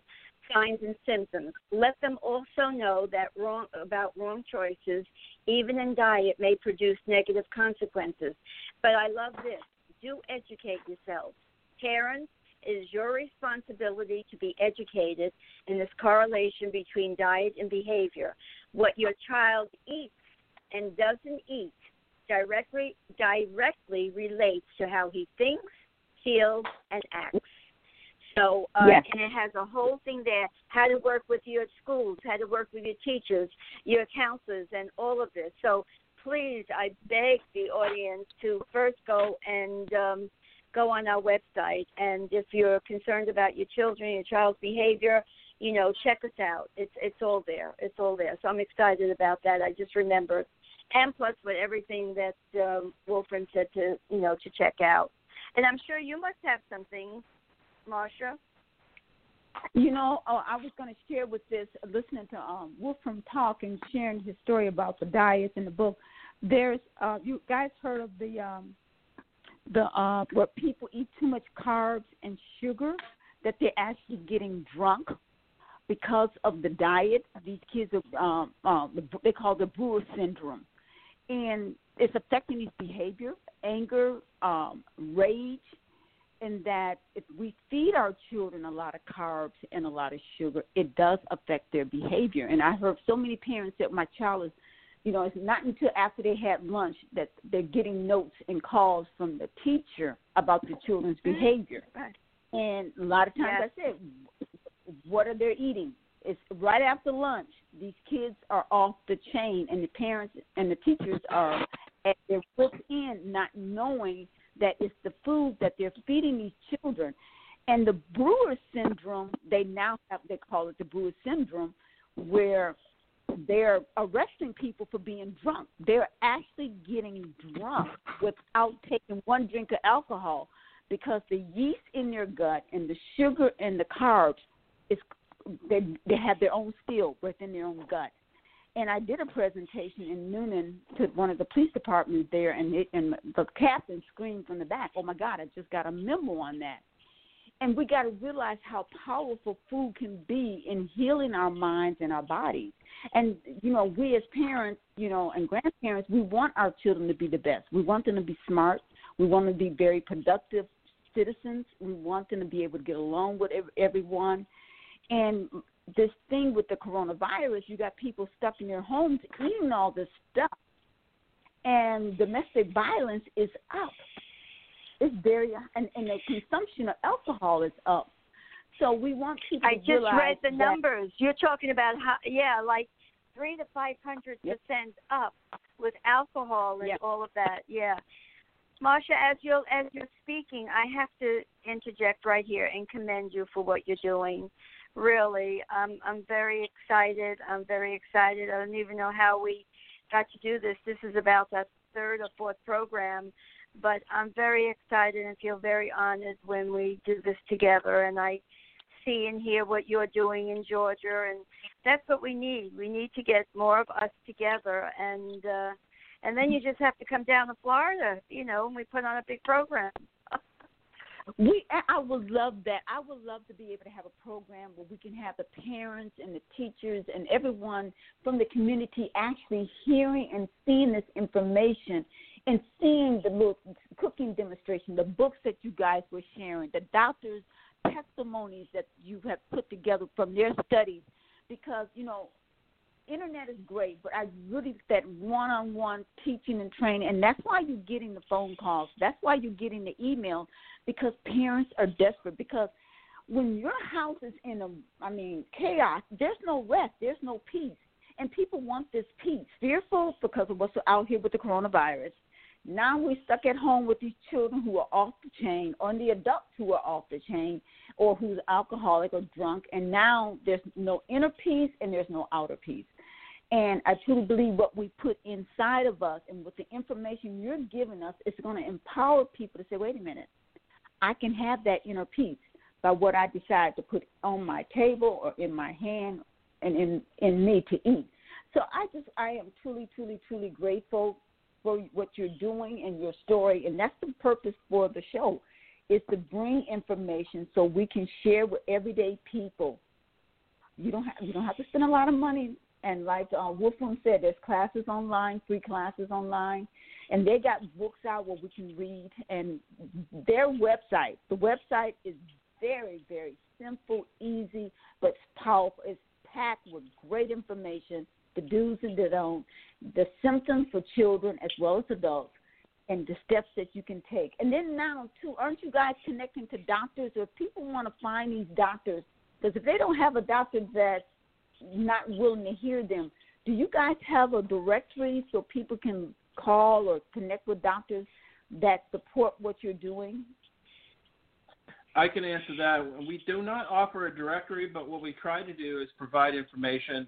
signs and symptoms. Let them also know that wrong about wrong choices, even in diet, may produce negative consequences. But I love this. Do educate yourselves. Parents, is your responsibility to be educated in this correlation between diet and behavior. What your child eats and doesn't eat directly directly relates to how he thinks, feels, and acts. So, uh, Yes. and it has a whole thing there: how to work with your schools, how to work with your teachers, your counselors, and all of this. So, please, I beg the audience to first go and um, go on our website. And if you're concerned about your children, your child's behavior, you know, check us out. It's it's all there. It's all there. So I'm excited about that. I just remembered, and plus with everything that um, Wolfram said to you know to check out. And I'm sure you must have something, Marsha. You know, oh, I was going to share with this, listening to um, Wolfram talk and sharing his story about the diets in the book. There's, uh, you guys heard of the um, the uh, where people eat too much carbs and sugar that they're actually getting drunk because of the diet. These kids are, um, uh, they call the Brewer syndrome, and it's affecting these behavior, anger, um, rage, and that if we feed our children a lot of carbs and a lot of sugar, it does affect their behavior. And I heard so many parents that my child is, you know, it's not until after they had lunch that they're getting notes and calls from the teacher about the children's mm-hmm. behavior. Right. And a lot of times Yes. I said, what are they eating? It's right after lunch. These kids are off the chain, and the parents and the teachers are at their wits end, not knowing that it's the food that they're feeding these children. And the Brewer syndrome, they now have, they call it the Brewer syndrome, where they're arresting people for being drunk. They're actually getting drunk without taking one drink of alcohol because the yeast in their gut and the sugar and the carbs is they they have their own steel within their own gut. And I did a presentation in Newnan to one of the police departments there, and it, and the captain screamed from the back, "Oh my God! I just got a memo on that." And we got to realize how powerful food can be in healing our minds and our bodies. And you know, we as parents, you know, and grandparents, we want our children to be the best. We want them to be smart. We want them to be very productive citizens. We want them to be able to get along with everyone. And this thing with the coronavirus, you got people stuck in their homes eating all this stuff, and domestic violence is up. It's very and, and the consumption of alcohol is up. So we want people I to just read the numbers. You're talking about how, yeah, like three to five hundred percent up with alcohol and Yep. all of that. Yeah, Marsha, as you're as you're speaking, I have to interject right here and commend you for what you're doing. Really, um, I'm very excited. I'm very excited. I don't even know how we got to do this. This is about the third or fourth program, but I'm very excited and feel very honored when we do this together. And I see and hear what you're doing in Georgia, and that's what we need. We need to get more of us together, and uh, and then you just have to come down to Florida, you know, and we put on a big program. We, I- I would love that. I would love to be able to have a program where we can have the parents and the teachers and everyone from the community actually hearing and seeing this information and seeing the little cooking demonstration, the books that you guys were sharing, the doctors' testimonies that you have put together from their studies. Because you know, internet is great, but I really that one-on-one teaching and training, and that's why you're getting the phone calls. That's why you're getting the email because parents are desperate. Because when your house is in a, I mean, chaos, there's no rest, there's no peace, and people want this peace. Fearful because of what's out here with the coronavirus. Now we're stuck at home with these children who are off the chain, or the adults who are off the chain, or who's alcoholic or drunk, and now there's no inner peace and there's no outer peace. And I truly believe what we put inside of us and with the information you're giving us is going to empower people to say, wait a minute, I can have that inner peace by what I decide to put on my table or in my hand and in, in me to eat. So I just, I am truly, truly, truly grateful for what you're doing and your story. And that's the purpose for the show is to bring information so we can share with everyday people. You don't have, you don't have to spend a lot of money and like uh, Wolfram said, there's classes online, free classes online, and they got books out where we can read. And their website, the website is very, very simple, easy, but powerful. It's packed with great information, the do's and the don'ts, the symptoms for children as well as adults, and the steps that you can take. And then now, too, aren't you guys connecting to doctors? Or people want to find these doctors, because if they don't have a doctor that's not willing to hear them. Do you guys have a directory so people can call or connect with doctors that support what you're doing? I can answer that. We do not offer a directory, but what we try to do is provide information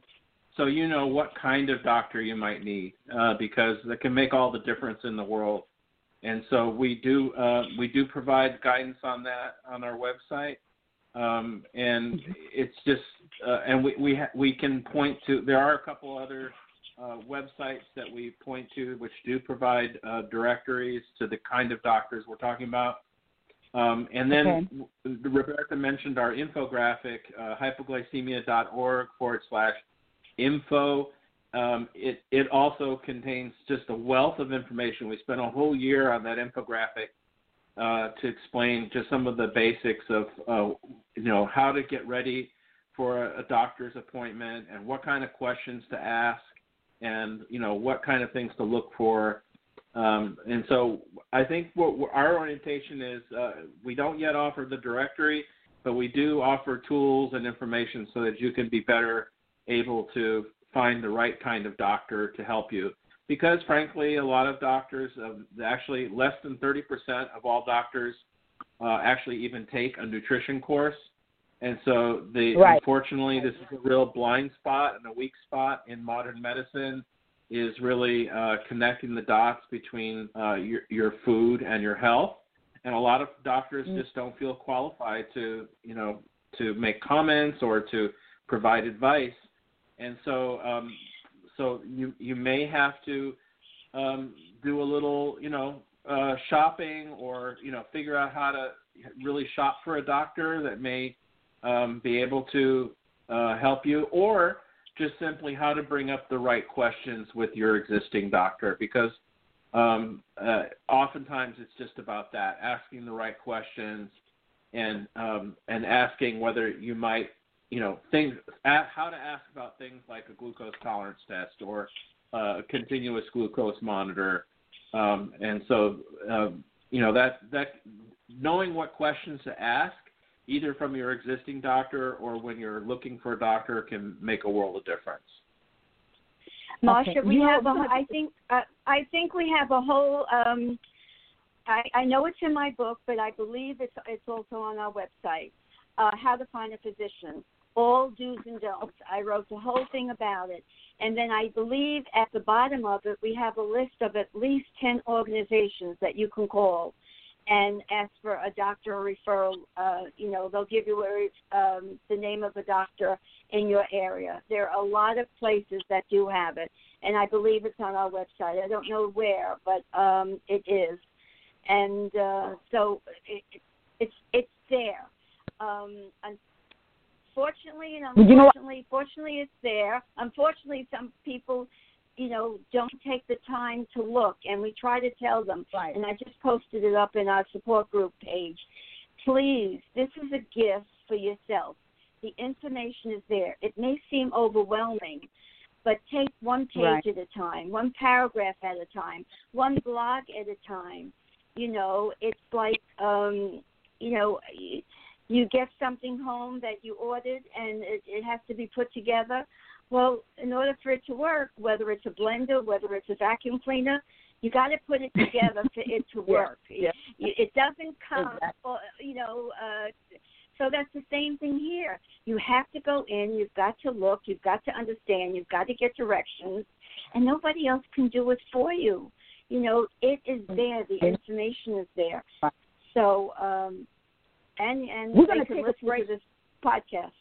so you know what kind of doctor you might need, uh, because that can make all the difference in the world. And so we do uh, we do provide guidance on that on our website, um, and it's just uh, and we we ha- we can point to there are a couple other uh, websites that we point to which do provide uh, directories to the kind of doctors we're talking about. Um, and then Okay. Roberta mentioned our infographic, uh, hypoglycemia.org forward slash info. Um, it, it also contains just a wealth of information. We spent a whole year on that infographic uh, to explain just some of the basics of, uh, you know, how to get ready for a, a doctor's appointment and what kind of questions to ask and, you know, what kind of things to look for. Um, and so I think what our orientation is, uh, we don't yet offer the directory, but we do offer tools and information so that you can be better able to find the right kind of doctor to help you. Because frankly, a lot of doctors, uh, actually less than 30% of all doctors, uh, actually even take a nutrition course. And so, the Right. unfortunately, this is a real blind spot and a weak spot in modern medicine is really uh, connecting the dots between uh, your, your food and your health. And a lot of doctors Mm. just don't feel qualified to, you know, to make comments or to provide advice. And so, um, so you you may have to um, do a little, you know, uh, shopping or you know figure out how to really shop for a doctor that may um, be able to uh, help you, or just simply how to bring up the right questions with your existing doctor because um, uh, oftentimes it's just about that asking the right questions and um, and asking whether you might you know things how to ask about things like a glucose tolerance test or uh, a continuous glucose monitor um, and so uh, you know that that knowing what questions to ask either from your existing doctor or when you're looking for a doctor can make a world of difference Marsha, Okay. we You have a, know, I think uh, I think we have a whole um I, I know it's in my book, but I believe it's it's also on our website. Uh, how to find a physician, all do's and don'ts. I wrote the whole thing about it, and then I believe at the bottom of it we have a list of at least ten organizations that you can call and ask for a doctor referral. Uh, you know, they'll give you a, um, the name of a doctor in your area. There are a lot of places that do have it, and I believe it's on our website. I don't know where, but um, it is, and uh, so it, it's it's there. Um, unfortunately, and Well, you know unfortunately, fortunately, it's there. Unfortunately, some people, you know, don't take the time to look, and we try to tell them Right. and I just posted it up in our support group page. Please, this is a gift for yourself. The information is there. It may seem overwhelming, but take one page Right. at a time, one paragraph at a time, one blog at a time. You know, it's like, um, you know, you get something home that you ordered and it, it has to be put together. Well, in order for it to work, whether it's a blender, whether it's a vacuum cleaner, you got to put it together for it to work. yeah. It, it doesn't come, Exactly. or, you know. Uh, so that's the same thing here. You have to go in. You've got to look. You've got to understand. You've got to get directions, and nobody else can do it for you. You know, it is there. The information is there. So, um, and and We're gonna can take a listen break. to this podcast.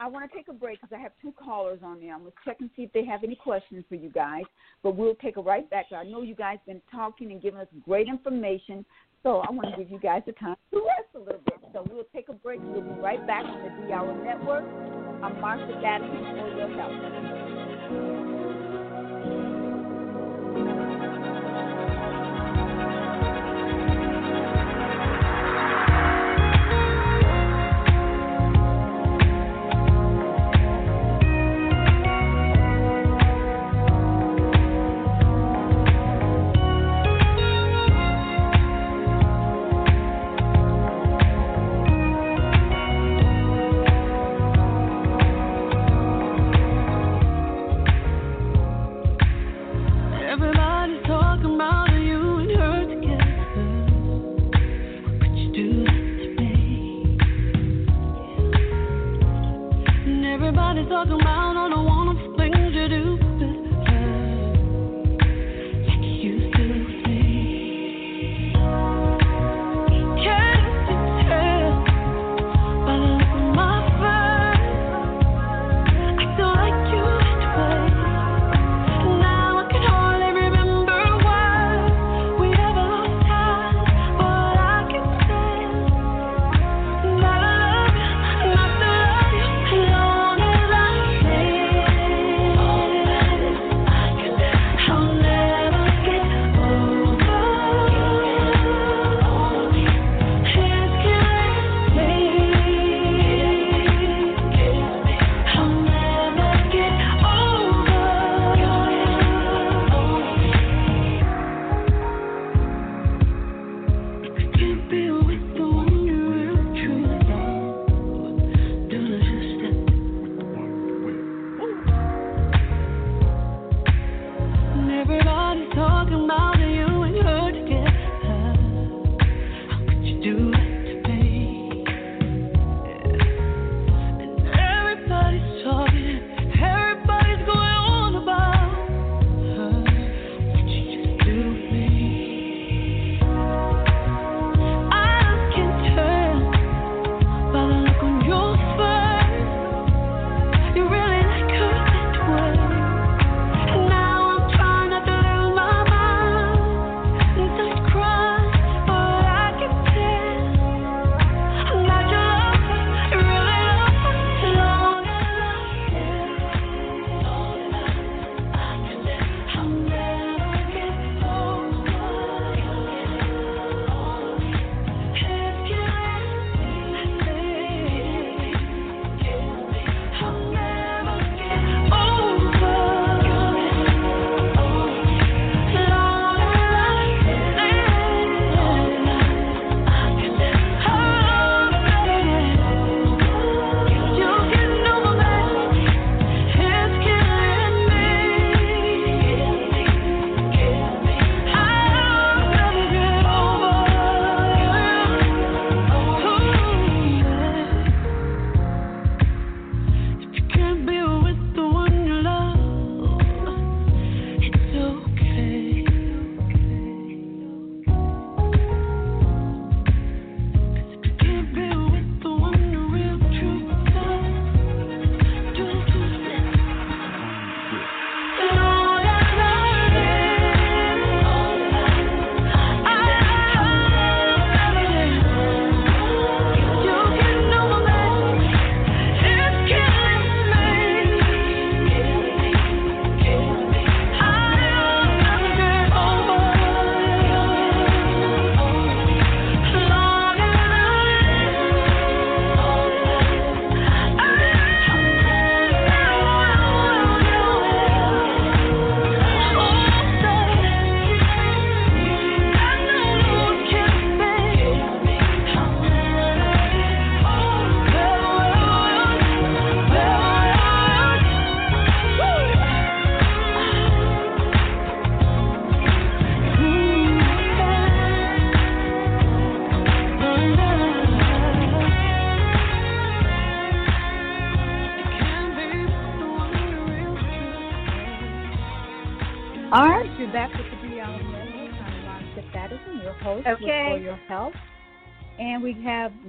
I want to take a break because I have two callers on there. I'm going to check and see if they have any questions for you guys. But we'll take it right back. I know you guys been talking and giving us great information. So I want to give you guys the time to rest a little bit. So we'll take a break. We'll be right back on the D Hour Network. I'm Marsha Thadison for your help.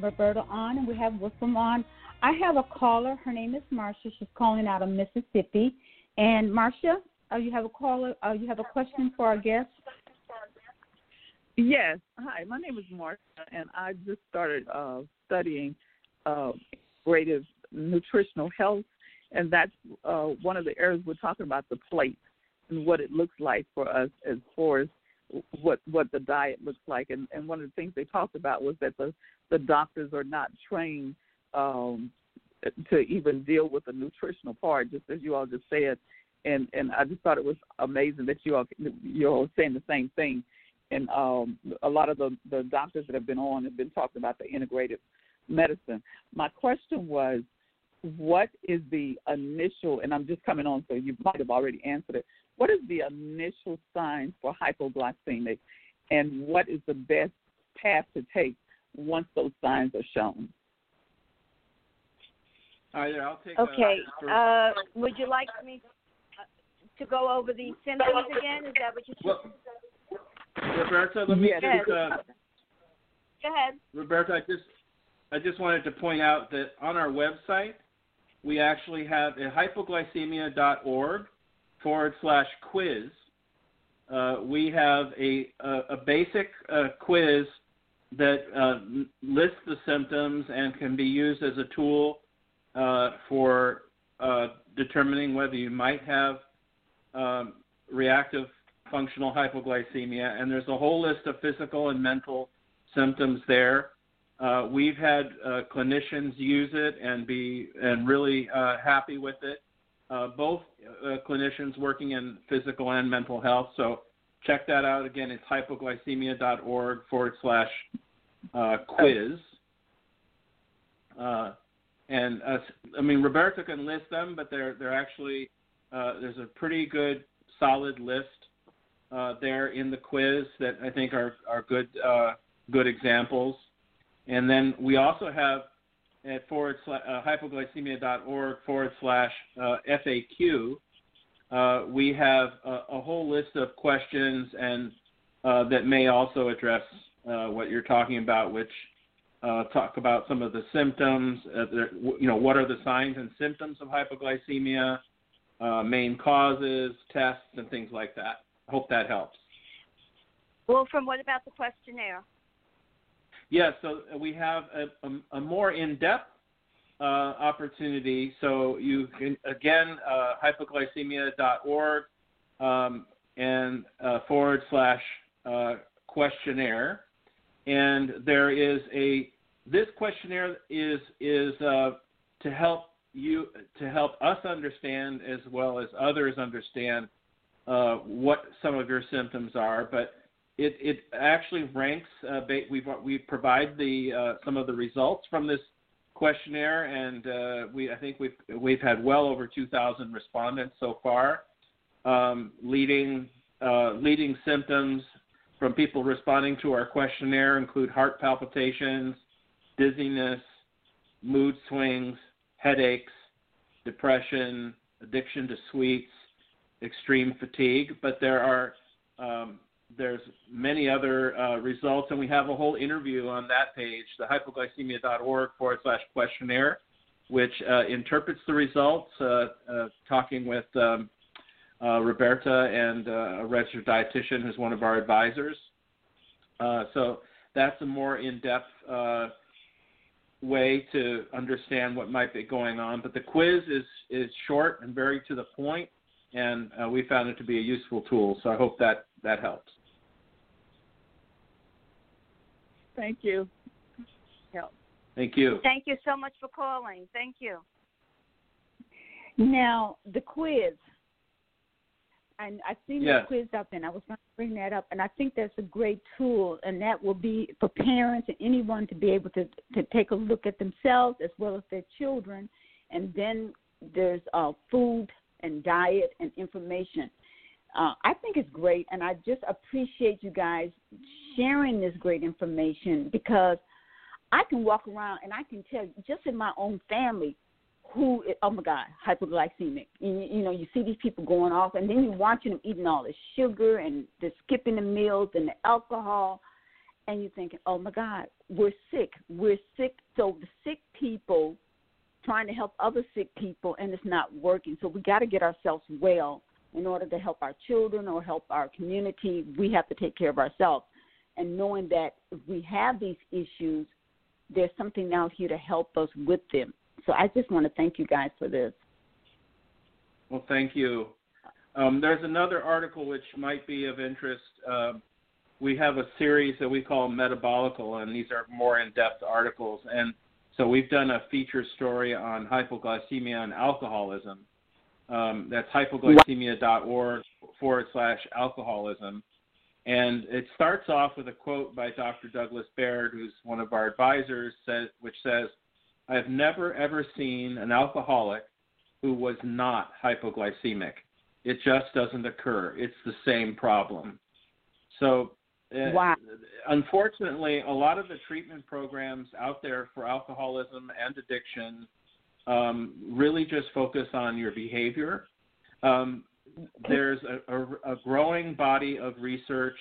Roberta on and we have Wolfram on. I have a caller. Her name is Marcia. She's calling out of Mississippi. And Marcia, uh, you have a caller. Uh, you have a question for our guest. Yes. Hi, my name is Marcia, and I just started uh, studying uh, integrative nutritional health, and that's uh, one of the areas we're talking about the plate and what it looks like for us as far as what what the diet looks like. And, and one of the things they talked about was that the the doctors are not trained um, to even deal with the nutritional part, just as you all just said. And and I just thought it was amazing that you all you all saying the same thing and um, a lot of the, the doctors that have been on have been talking about the integrative medicine. My question was, what is the initial, and I'm just coming on, so you might have already answered it. What is the initial sign for hypoglycemic, and what is the best path to take once those signs are shown? All right, I'll take. Okay. Uh, Uh, would you like me uh, to go over the symptoms again? Is that what you well, Roberta, let me Yes. just. Uh, Go ahead. Roberta, I just I just wanted to point out that on our website we actually have a hypoglycemia.org forward slash quiz. Uh, we have a a, a basic uh, quiz that uh, lists the symptoms and can be used as a tool uh, for uh, determining whether you might have um, reactive functional hypoglycemia. And there's a whole list of physical and mental symptoms there. Uh, we've had uh, clinicians use it and be and really uh, happy with it. Uh, both uh, clinicians working in physical and mental health. So check that out again. It's hypoglycemia.org forward slash uh, quiz. Uh, and uh, I mean Roberta can list them, but they're they're actually uh, there's a pretty good solid list there in the quiz that I think are are good good examples. And then we also have at forward slash uh, hypoglycemia.org forward slash uh, FAQ. Uh, we have a, a whole list of questions and uh, that may also address uh, what you're talking about, which uh, talk about some of the symptoms. Uh, you know, what are the signs and symptoms of hypoglycemia, uh, main causes, tests, and things like that. Hope that helps. Wolfram what about the questionnaire? Yes, so we have a, a, a more in-depth uh, opportunity. So you can again uh, hypoglycemia.org um, and uh, forward slash uh, questionnaire, and there is a this questionnaire is is uh, to help you to help us understand as well as others understand uh, what some of your symptoms are, but it, it actually ranks. Uh, we've we provide the uh, some of the results from this questionnaire, and uh, we I think we've we've had well over 2,000 respondents so far. Um, leading uh, leading symptoms from people responding to our questionnaire include heart palpitations, dizziness, mood swings, headaches, depression, addiction to sweets, extreme fatigue. But there are um, there's many other uh, results, and we have a whole interview on that page, the hypoglycemia.org forward slash questionnaire, which uh, interprets the results, uh, uh, talking with um, uh, Roberta and a registered dietitian who's one of our advisors. So that's a more in-depth way to understand what might be going on. But the quiz is is short and very to the point, and uh, we found it to be a useful tool. So I hope that that helps. Thank you. Thank you. Thank you so much for calling. Thank you. Now the quiz. And I've seen Yes. the quiz up, and I was going to bring that up, and I think that's a great tool, and that will be for parents and anyone to be able to to take a look at themselves as well as their children, and then there's uh, food and diet and information. Uh, I think it's great, and I just appreciate you guys sharing this great information because I can walk around and I can tell just in my own family, who oh my god hypoglycemic. You, you know you see these people going off and then you're watching them eating all the sugar and they're skipping the meals and the alcohol and you're thinking oh my god we're sick. We're sick. So the sick people trying to help other sick people and it's not working. So we got to get ourselves well in order to help our children or help our community we have to take care of ourselves and knowing that if we have these issues there's something out here to help us with them so I just want to thank you guys for this. Well, thank you. Um, there's another article which might be of interest. Uh, we have a series that we call Metabolical, and these are more in-depth articles. And so we've done a feature story on hypoglycemia and alcoholism. Um, that's hypoglycemia.org forward slash alcoholism. And it starts off with a quote by Dr. Douglas Baird, who's one of our advisors, says, which says, I have never ever seen an alcoholic who was not hypoglycemic. It just doesn't occur. It's the same problem. So, uh, Wow. unfortunately, a lot of the treatment programs out there for alcoholism and addiction um, really just focus on your behavior. Um, there's a, a, a growing body of research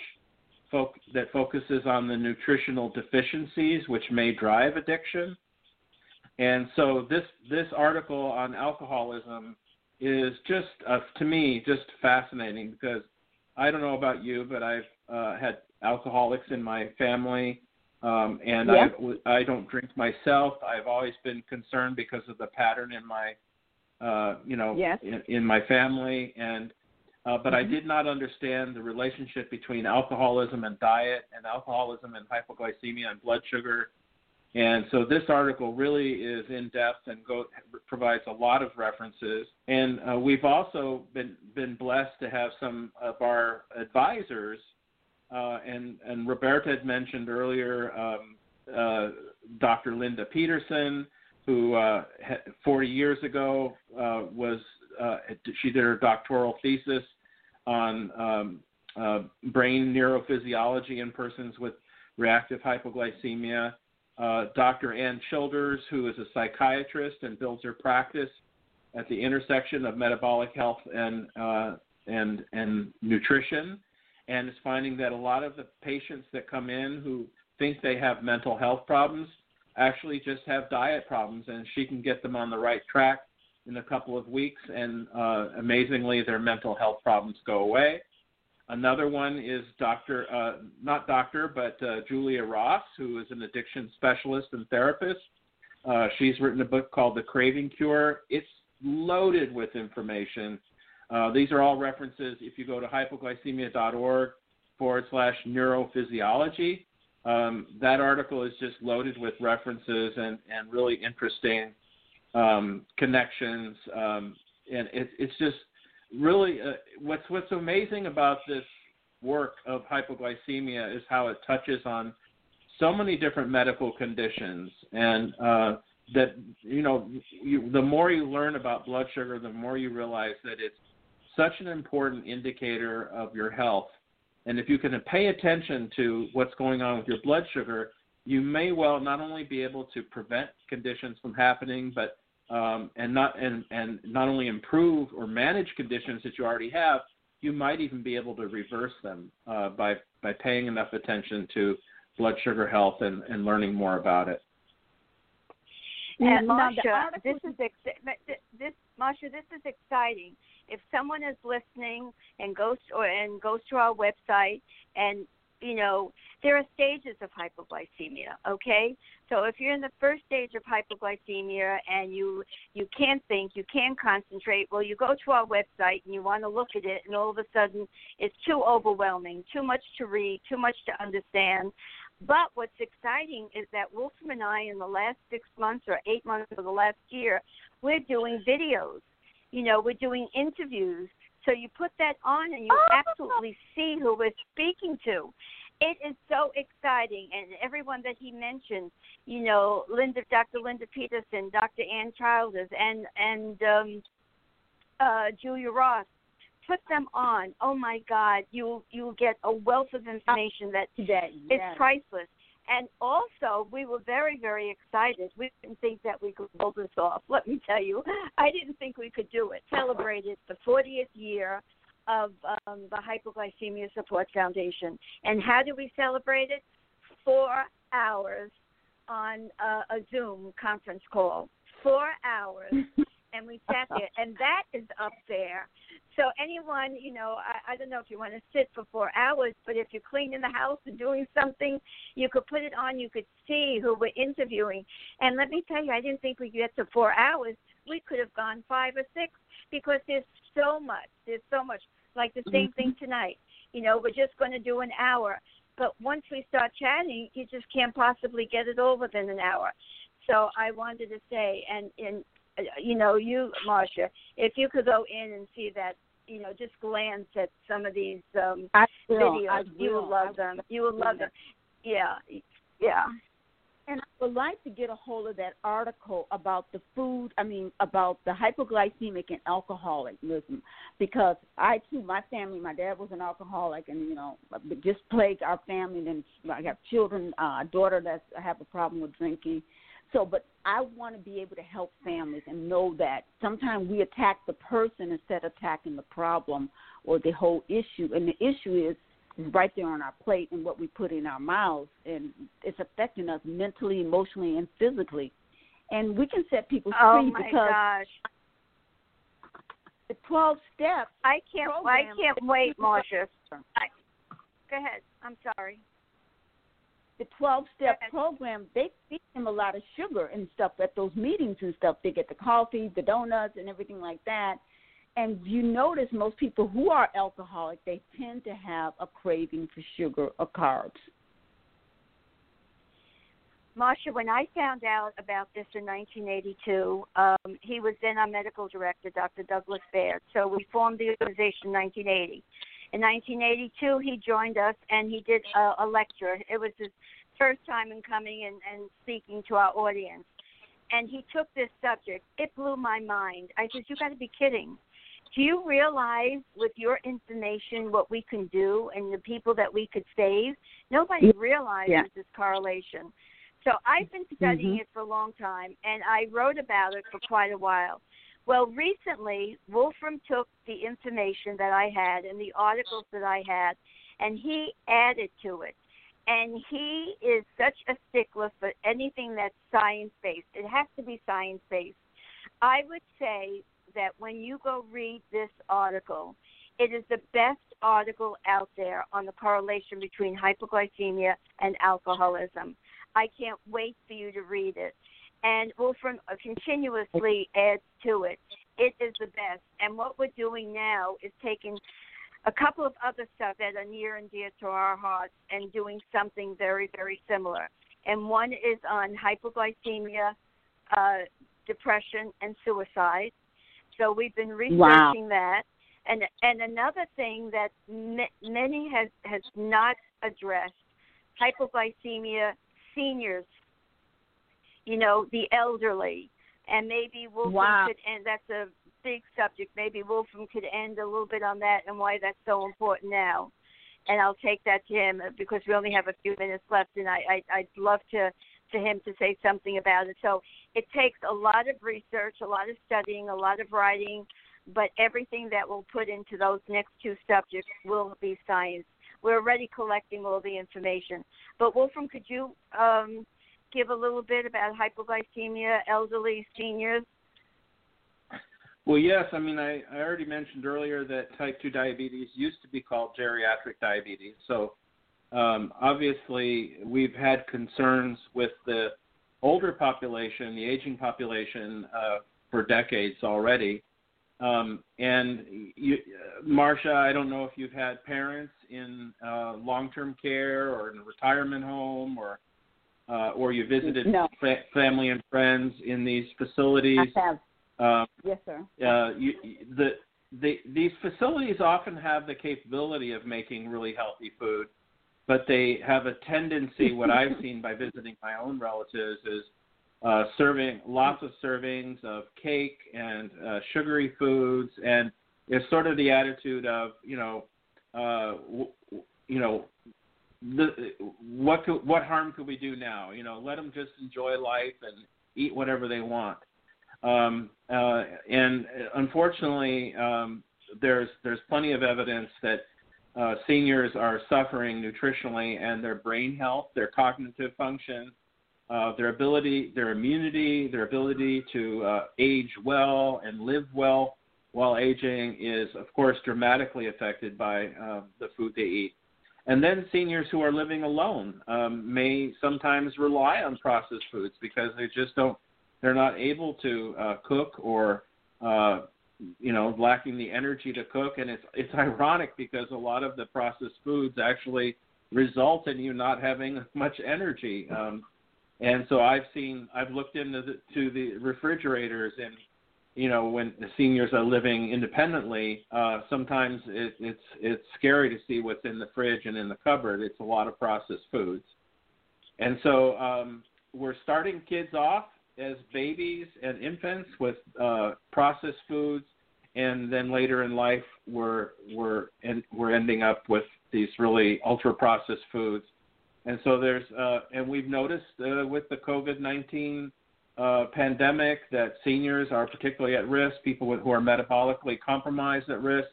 foc- that focuses on the nutritional deficiencies which may drive addiction. And so this this article on alcoholism is just uh, to me just fascinating because I don't know about you, but I've uh, had alcoholics in my family, um, and Yeah. I I don't drink myself. I've always been concerned because of the pattern in my uh, you know Yes. in, in my family and. Uh, but I Mhm. did not understand the relationship between alcoholism and diet, and alcoholism and hypoglycemia and blood sugar, and so this article really is in depth and go, provides a lot of references. And uh, we've also been been blessed to have some of our advisors, and and Roberta had mentioned earlier um, uh, Dr. Linda Peterson, who uh, 40 years ago uh, was uh, she did her doctoral thesis on um, uh, brain neurophysiology in persons with reactive hypoglycemia uh, Dr. Ann Childers, who is a psychiatrist and builds her practice at the intersection of metabolic health and uh, and and nutrition, and is finding that a lot of the patients that come in who think they have mental health problems actually just have diet problems, and she can get them on the right track in a couple of weeks, and uh, amazingly, their mental health problems go away. Another one is Dr. Uh, not Doctor, but uh, Julia Ross, who is an addiction specialist and therapist. Uh, she's written a book called The Craving Cure. It's loaded with information. Uh, these are all references. If you go to hypoglycemia.org forward slash neurophysiology, um, that article is just loaded with references and, and really interesting um, connections. Um, and it, it's just really uh, what's what's amazing about this work of hypoglycemia is how it touches on so many different medical conditions and uh, that you know you, the more you learn about blood sugar the more you realize that it's such an important indicator of your health and if you can pay attention to what's going on with your blood sugar you may well not only be able to prevent conditions from happening but um, and not and, and not only improve or manage conditions that you already have, you might even be able to reverse them uh, by by paying enough attention to blood sugar health and, and learning more about it. And Now, the Masha, this is ex- this Masha, this is exciting. If someone is listening and goes or and goes to our website and you know there are stages of hypoglycemia. Okay, so if you're in the first stage of hypoglycemia and you you can't think, you can't concentrate, well, you go to our website and you want to look at it, and all of a sudden it's too overwhelming, too much to read, too much to understand. But what's exciting is that Wolfram and I, in the last six months or eight months of the last year, we're doing videos. You know, we're doing interviews. So you put that on and you absolutely see who we're speaking to. It is so exciting, and everyone that he mentioned, you know, Linda, Dr. Linda Peterson, Dr. Ann Childers, and and um, uh, Julia Ross, put them on. Oh my God, you you will get a wealth of information that it's yes. priceless. And also, we were very, very excited. We didn't think that we could pull this off. Let me tell you, I didn't think we could do it. Celebrated the 40th year of um, the Hypoglycemia Support Foundation. And how do we celebrate it? Four hours on uh, a Zoom conference call. Four hours. and we sat there. And that is up there. So anyone, you know, I, I don't know if you want to sit for four hours, but if you're cleaning the house and doing something, you could put it on. You could see who we're interviewing. And let me tell you, I didn't think we'd get to four hours. We could have gone five or six because there's so much. There's so much. Like the same thing mm-hmm. tonight. You know, we're just going to do an hour. But once we start chatting, you just can't possibly get it all within an hour. So I wanted to say, and and you know, you, Marcia, if you could go in and see that, you know, just glance at some of these um I will. videos, I you will. will love them. You will love them. Yeah, yeah. And I would like to get a hold of that article about the food, I mean, about the hypoglycemic and alcoholism, because I too, my family, my dad was an alcoholic, and you know, it just plagued our family. And I have children, uh, a daughter that have a problem with drinking. So, but I want to be able to help families and know that sometimes we attack the person instead of attacking the problem or the whole issue. And the issue is right there on our plate and what we put in our mouths, and it's affecting us mentally, emotionally, and physically. And we can set people Oh free my because gosh, the 12 steps, I can't. I can't wait, Marcia. I, go ahead. I'm sorry. The 12 step program, they feed them a lot of sugar and stuff at those meetings and stuff. They get the coffee, the donuts, and everything like that. And you notice most people who are alcoholic, they tend to have a craving for sugar or carbs. Marcia, when I found out about this in 1982, um, he was then our medical director, Dr. Douglas Baird. So we formed the organization in 1980. In 1982, he joined us and he did a, a lecture. It was his first time in coming and, and speaking to our audience. And he took this subject. It blew my mind. I said, You got to be kidding. Do you realize with your information what we can do and the people that we could save? Nobody realizes Yeah. this correlation. So I've been studying Mhm. it for a long time, and I wrote about it for quite a while. Well, recently, Wolfram took the information that I had and the articles that I had, and he added to it. And he is such a stickler for anything that's science based. It has to be science based. I would say that when you go read this article, it is the best article out there on the correlation between hypoglycemia and alcoholism. I can't wait for you to read it. And Wolfram continuously adds to it. It is the best. And what we're doing now is taking a couple of other stuff that are near and dear to our hearts and doing something very, very similar. And one is on hypoglycemia, uh, depression, and suicide. So we've been researching that. And and another thing that m- many has has not addressed hypoglycemia seniors, you know, the elderly, and maybe Wolfram Wow. could and that's a big subject. Maybe Wolfram could end a little bit on that and why that's so important now. And I'll take that to him uh, because we only have a few minutes left, and I, I I'd love to to him to say something about it. So it takes a lot of research, a lot of studying, a lot of writing, but everything that we'll put into those next two subjects will be science. We're already collecting all the information. But Wolfram, could you um, give a little bit about hypoglycemia, elderly, seniors? Well, yes. I mean, I, I already mentioned earlier that type 2 diabetes used to be called geriatric diabetes. So, um, obviously, we've had concerns with the older population, the aging population, uh, for decades already. Um, and you, Marcia, I don't know if you've had parents in uh, long-term care or in a retirement home, or uh, or you visited No. fa- family and friends in these facilities. I have. Um, Yes, sir. uh, you, the, the, these facilities often have the capability of making really healthy food, but they have a tendency, what I've seen by visiting my own relatives, is uh, serving lots of servings of cake and uh, sugary foods, and it's sort of the attitude of, you know, uh, w- you know, the what could, what harm could we do now? You know, let them just enjoy life and eat whatever they want. Um, uh, and unfortunately, um, there's there's plenty of evidence that uh, seniors are suffering nutritionally and their brain health, their cognitive function, uh, their ability, their immunity, their ability to uh, age well and live well while aging is, of course, dramatically affected by uh, the food they eat. And then seniors who are living alone um, may sometimes rely on processed foods because they just don't, they're not able to uh, cook or, uh, you know, lacking the energy to cook. And it's it's ironic because a lot of the processed foods actually result in you not having much energy. Um, and so I've seen, I've looked into the, to the refrigerators and you know, when the seniors are living independently, uh, sometimes it, it's it's scary to see what's in the fridge and in the cupboard. It's a lot of processed foods, and so um, we're starting kids off as babies and infants with uh, processed foods, and then later in life we're we're we're ending up with these really ultra processed foods, and so there's uh, and we've noticed uh, with the COVID nineteen uh, pandemic that seniors are particularly at risk, people with, who are metabolically compromised at risk,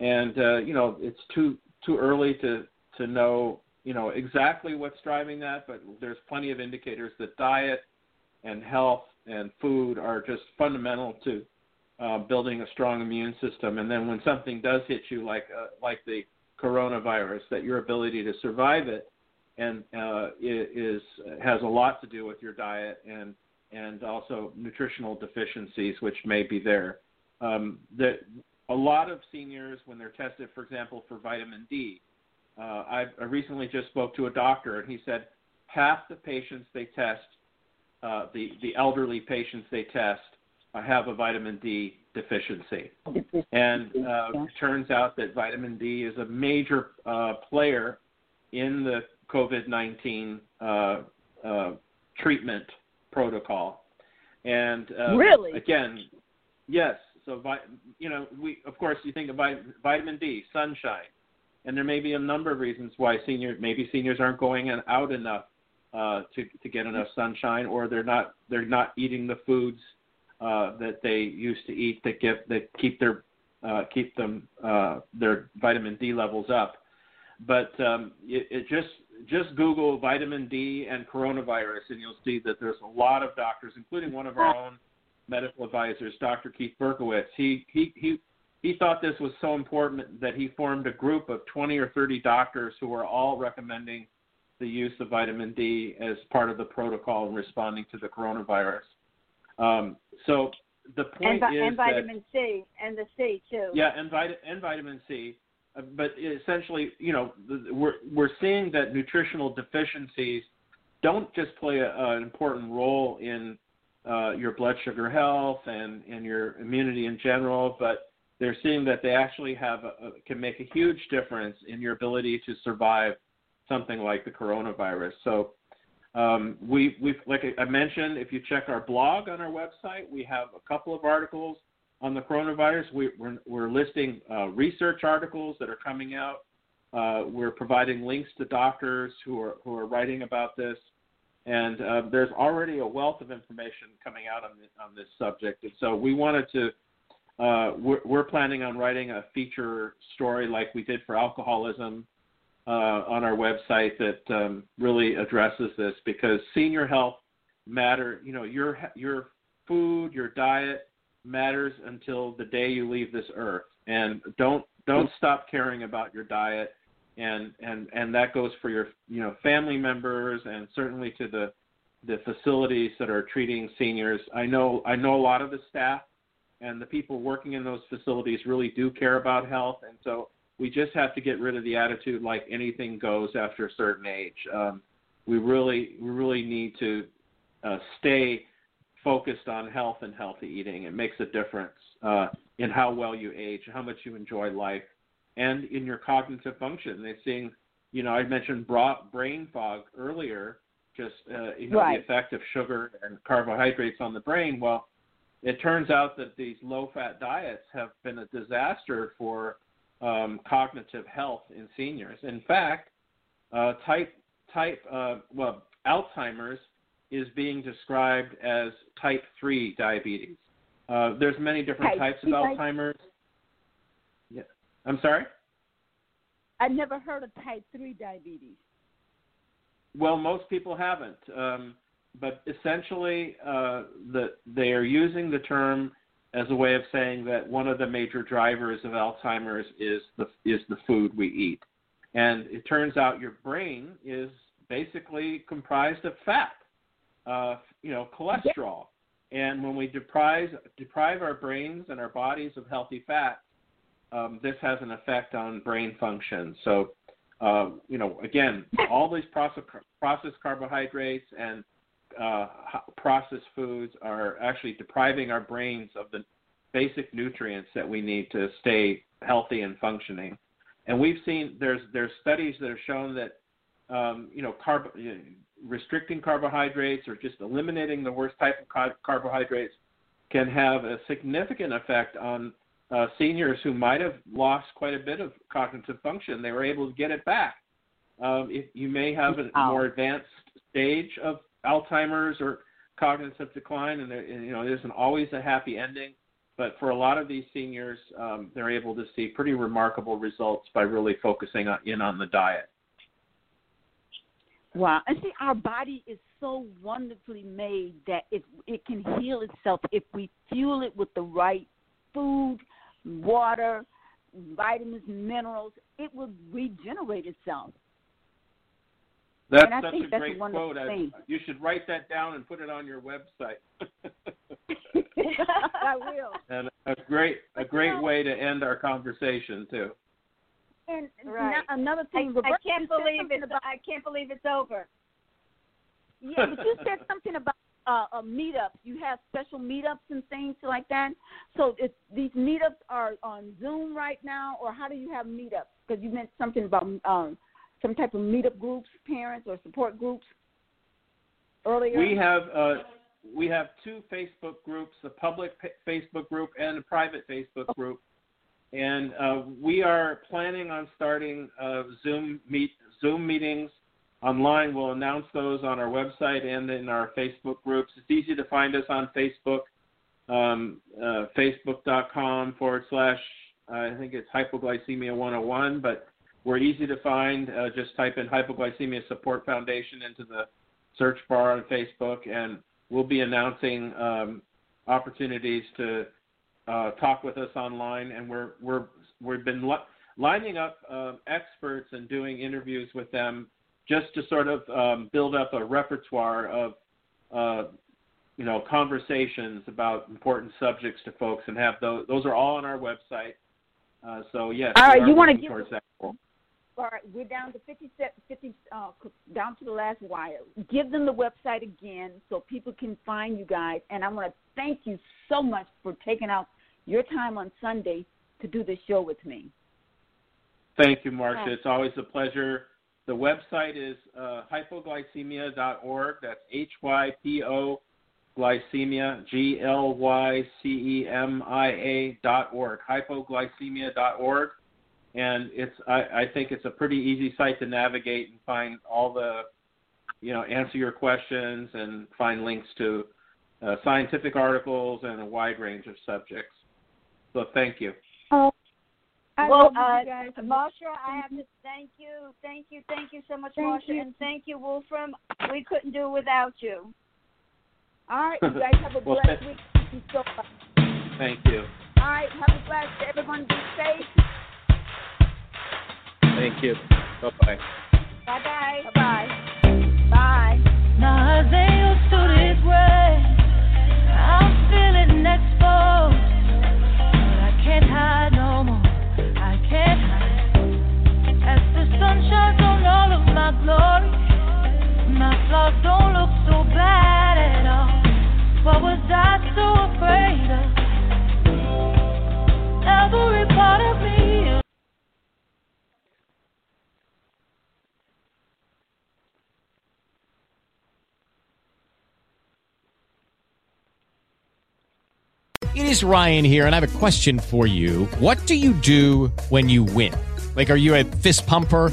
and uh, you know it's too too early to to know you know exactly what's driving that, but there's plenty of indicators that diet and health and food are just fundamental to uh, building a strong immune system. And then when something does hit you, like uh, like the coronavirus, that your ability to survive it and uh, is has a lot to do with your diet and and also nutritional deficiencies which may be there. Um, that a lot of seniors, when they're tested, for example, for vitamin D, uh, I, I recently just spoke to a doctor and he said half the patients they test, uh, the the elderly patients they test, uh, have a vitamin D deficiency, and uh, it turns out that vitamin D is a major uh, player in the COVID nineteen uh, uh, treatment protocol. And uh, Really? again, yes. So you know, we of course you think of vit- vitamin D, sunshine, and there may be a number of reasons why seniors maybe seniors aren't going out enough uh, to to get enough sunshine, or they're not they're not eating the foods uh, that they used to eat that get that keep their uh, keep them uh, their vitamin D levels up. But um, it, it just just Google vitamin D and coronavirus, and you'll see that there's a lot of doctors, including one of our own medical advisors, Dr. Keith Berkowitz. He he he he thought this was so important that he formed a group of 20 or 30 doctors who were all recommending the use of vitamin D as part of the protocol in responding to the coronavirus. Um, so the point and, is and vitamin C and the C too. yeah, and, vit- and vitamin C. Uh, But essentially, you know, we're we're seeing that nutritional deficiencies don't just play a, an important role in uh, your blood sugar health and, and your immunity in general, but they're seeing that they actually have a, can make a huge difference in your ability to survive something like the coronavirus. So um, we we like I mentioned, if you check our blog on our website, we have a couple of articles on the coronavirus. We, we're, we're listing uh, research articles that are coming out. Uh, we're providing links to doctors who are who are writing about this, and uh, there's already a wealth of information coming out on this, on this subject. And so we wanted to. Uh, we're, we're planning on writing a feature story like we did for alcoholism uh, on our website that um, really addresses this because senior health matter. You know, your your food, your diet matters until the day you leave this earth, and don't don't stop caring about your diet. And and and that goes for your you know family members and certainly to the the facilities that are treating seniors. I know I know a lot of the staff and the people working in those facilities really do care about health, and so we just have to get rid of the attitude like anything goes after a certain age. Um, we really we really need to uh, stay focused on health and healthy eating. It makes a difference uh, in how well you age, how much you enjoy life, and in your cognitive function. They're seeing, you know, I mentioned bra- brain fog earlier, just uh, you know Right. the effect of sugar and carbohydrates on the brain. Well, it turns out that these low-fat diets have been a disaster for um, cognitive health in seniors. In fact, Uh, type type uh, well Alzheimer's is being described as type three diabetes. Uh, there's many different Type types of Alzheimer's. Yeah, I'm sorry. I've never heard of type three diabetes. Well, most people haven't, um, but essentially, uh, the, they are using the term as a way of saying that one of the major drivers of Alzheimer's is the is the food we eat, and it turns out your brain is basically comprised of fat, uh, you know, cholesterol, and when we deprive deprive our brains and our bodies of healthy fat, um, this has an effect on brain function. So uh, you know, again, all these process, processed carbohydrates and uh, processed foods are actually depriving our brains of the basic nutrients that we need to stay healthy and functioning. And we've seen there's there's studies that have shown that um, you know carb, restricting carbohydrates or just eliminating the worst type of car- carbohydrates can have a significant effect on uh, seniors who might have lost quite a bit of cognitive function. They were able to get it back. Um, if you may have a Wow. more advanced stage of Alzheimer's or cognitive decline, and, there, and you know it isn't always a happy ending. But for a lot of these seniors, um, they're able to see pretty remarkable results by really focusing on, in on the diet. Wow. And see, our body is so wonderfully made that it it can heal itself if we fuel it with the right food, water, vitamins, minerals. It will regenerate itself. That's such a that's great quote. I, you should write that down and put it on your website. I will. and a great a great way to end our conversation too. And Right. no- another thing, I Roberta, can't believe something it's about I can't believe it's over. Yeah, but you said something about uh, uh, meetups. You have special meetups and things like that. So if these meetups are on Zoom right now, or how do you have meetups? Because you meant something about um, some type of meetup groups, parents or support groups earlier. We have uh, we have two Facebook groups, a public pa- Facebook group and a private Facebook group, and uh, we are planning on starting uh, Zoom meet Zoom meetings online. We'll announce those on our website and in our Facebook groups. It's easy to find us on Facebook, um, uh, facebook.com forward slash I think it's hypoglycemia 101, but we're easy to find. Uh, just type in Hypoglycemia Support Foundation into the search bar on Facebook, and we'll be announcing um, opportunities to uh, talk with us online. And we're we're we've been li- lining up uh, experts and doing interviews with them just to sort of um, build up a repertoire of uh, you know conversations about important subjects to folks, and have those those are all on our website. Uh, so yes, All right, you give- towards that goal. All right, we're down to 50, 50 uh, down to the last wire. Give them the website again so people can find you guys. And I want to thank you so much for taking out your time on Sunday to do this show with me. Thank you, Marcia. It's always a pleasure. The website is uh, hypoglycemia.org. That's H Y P O glycemia, G L Y C E M I A dot org, hypoglycemia.org. And it's I, I think it's a pretty easy site to navigate and find all the, you know, answer your questions and find links to uh, scientific articles and a wide range of subjects. So thank you. Oh, I well, love uh. Marsha, I have to thank you, thank you, thank you so much, Thank Marsha, you. and thank you, Wolfram. We couldn't do it without you. All right, you guys have a Well, blessed thank- week. Thank you so much. Thank you. All right, have a blessed. Everyone be safe. Thank you. Bye bye. Bye bye. Bye bye. Glory, my flaws don't look so bad at all. What was I so afraid of? Every part of me. It is Ryan here, and I have a question for you. What do you do when you win? Like, are you a fist pumper?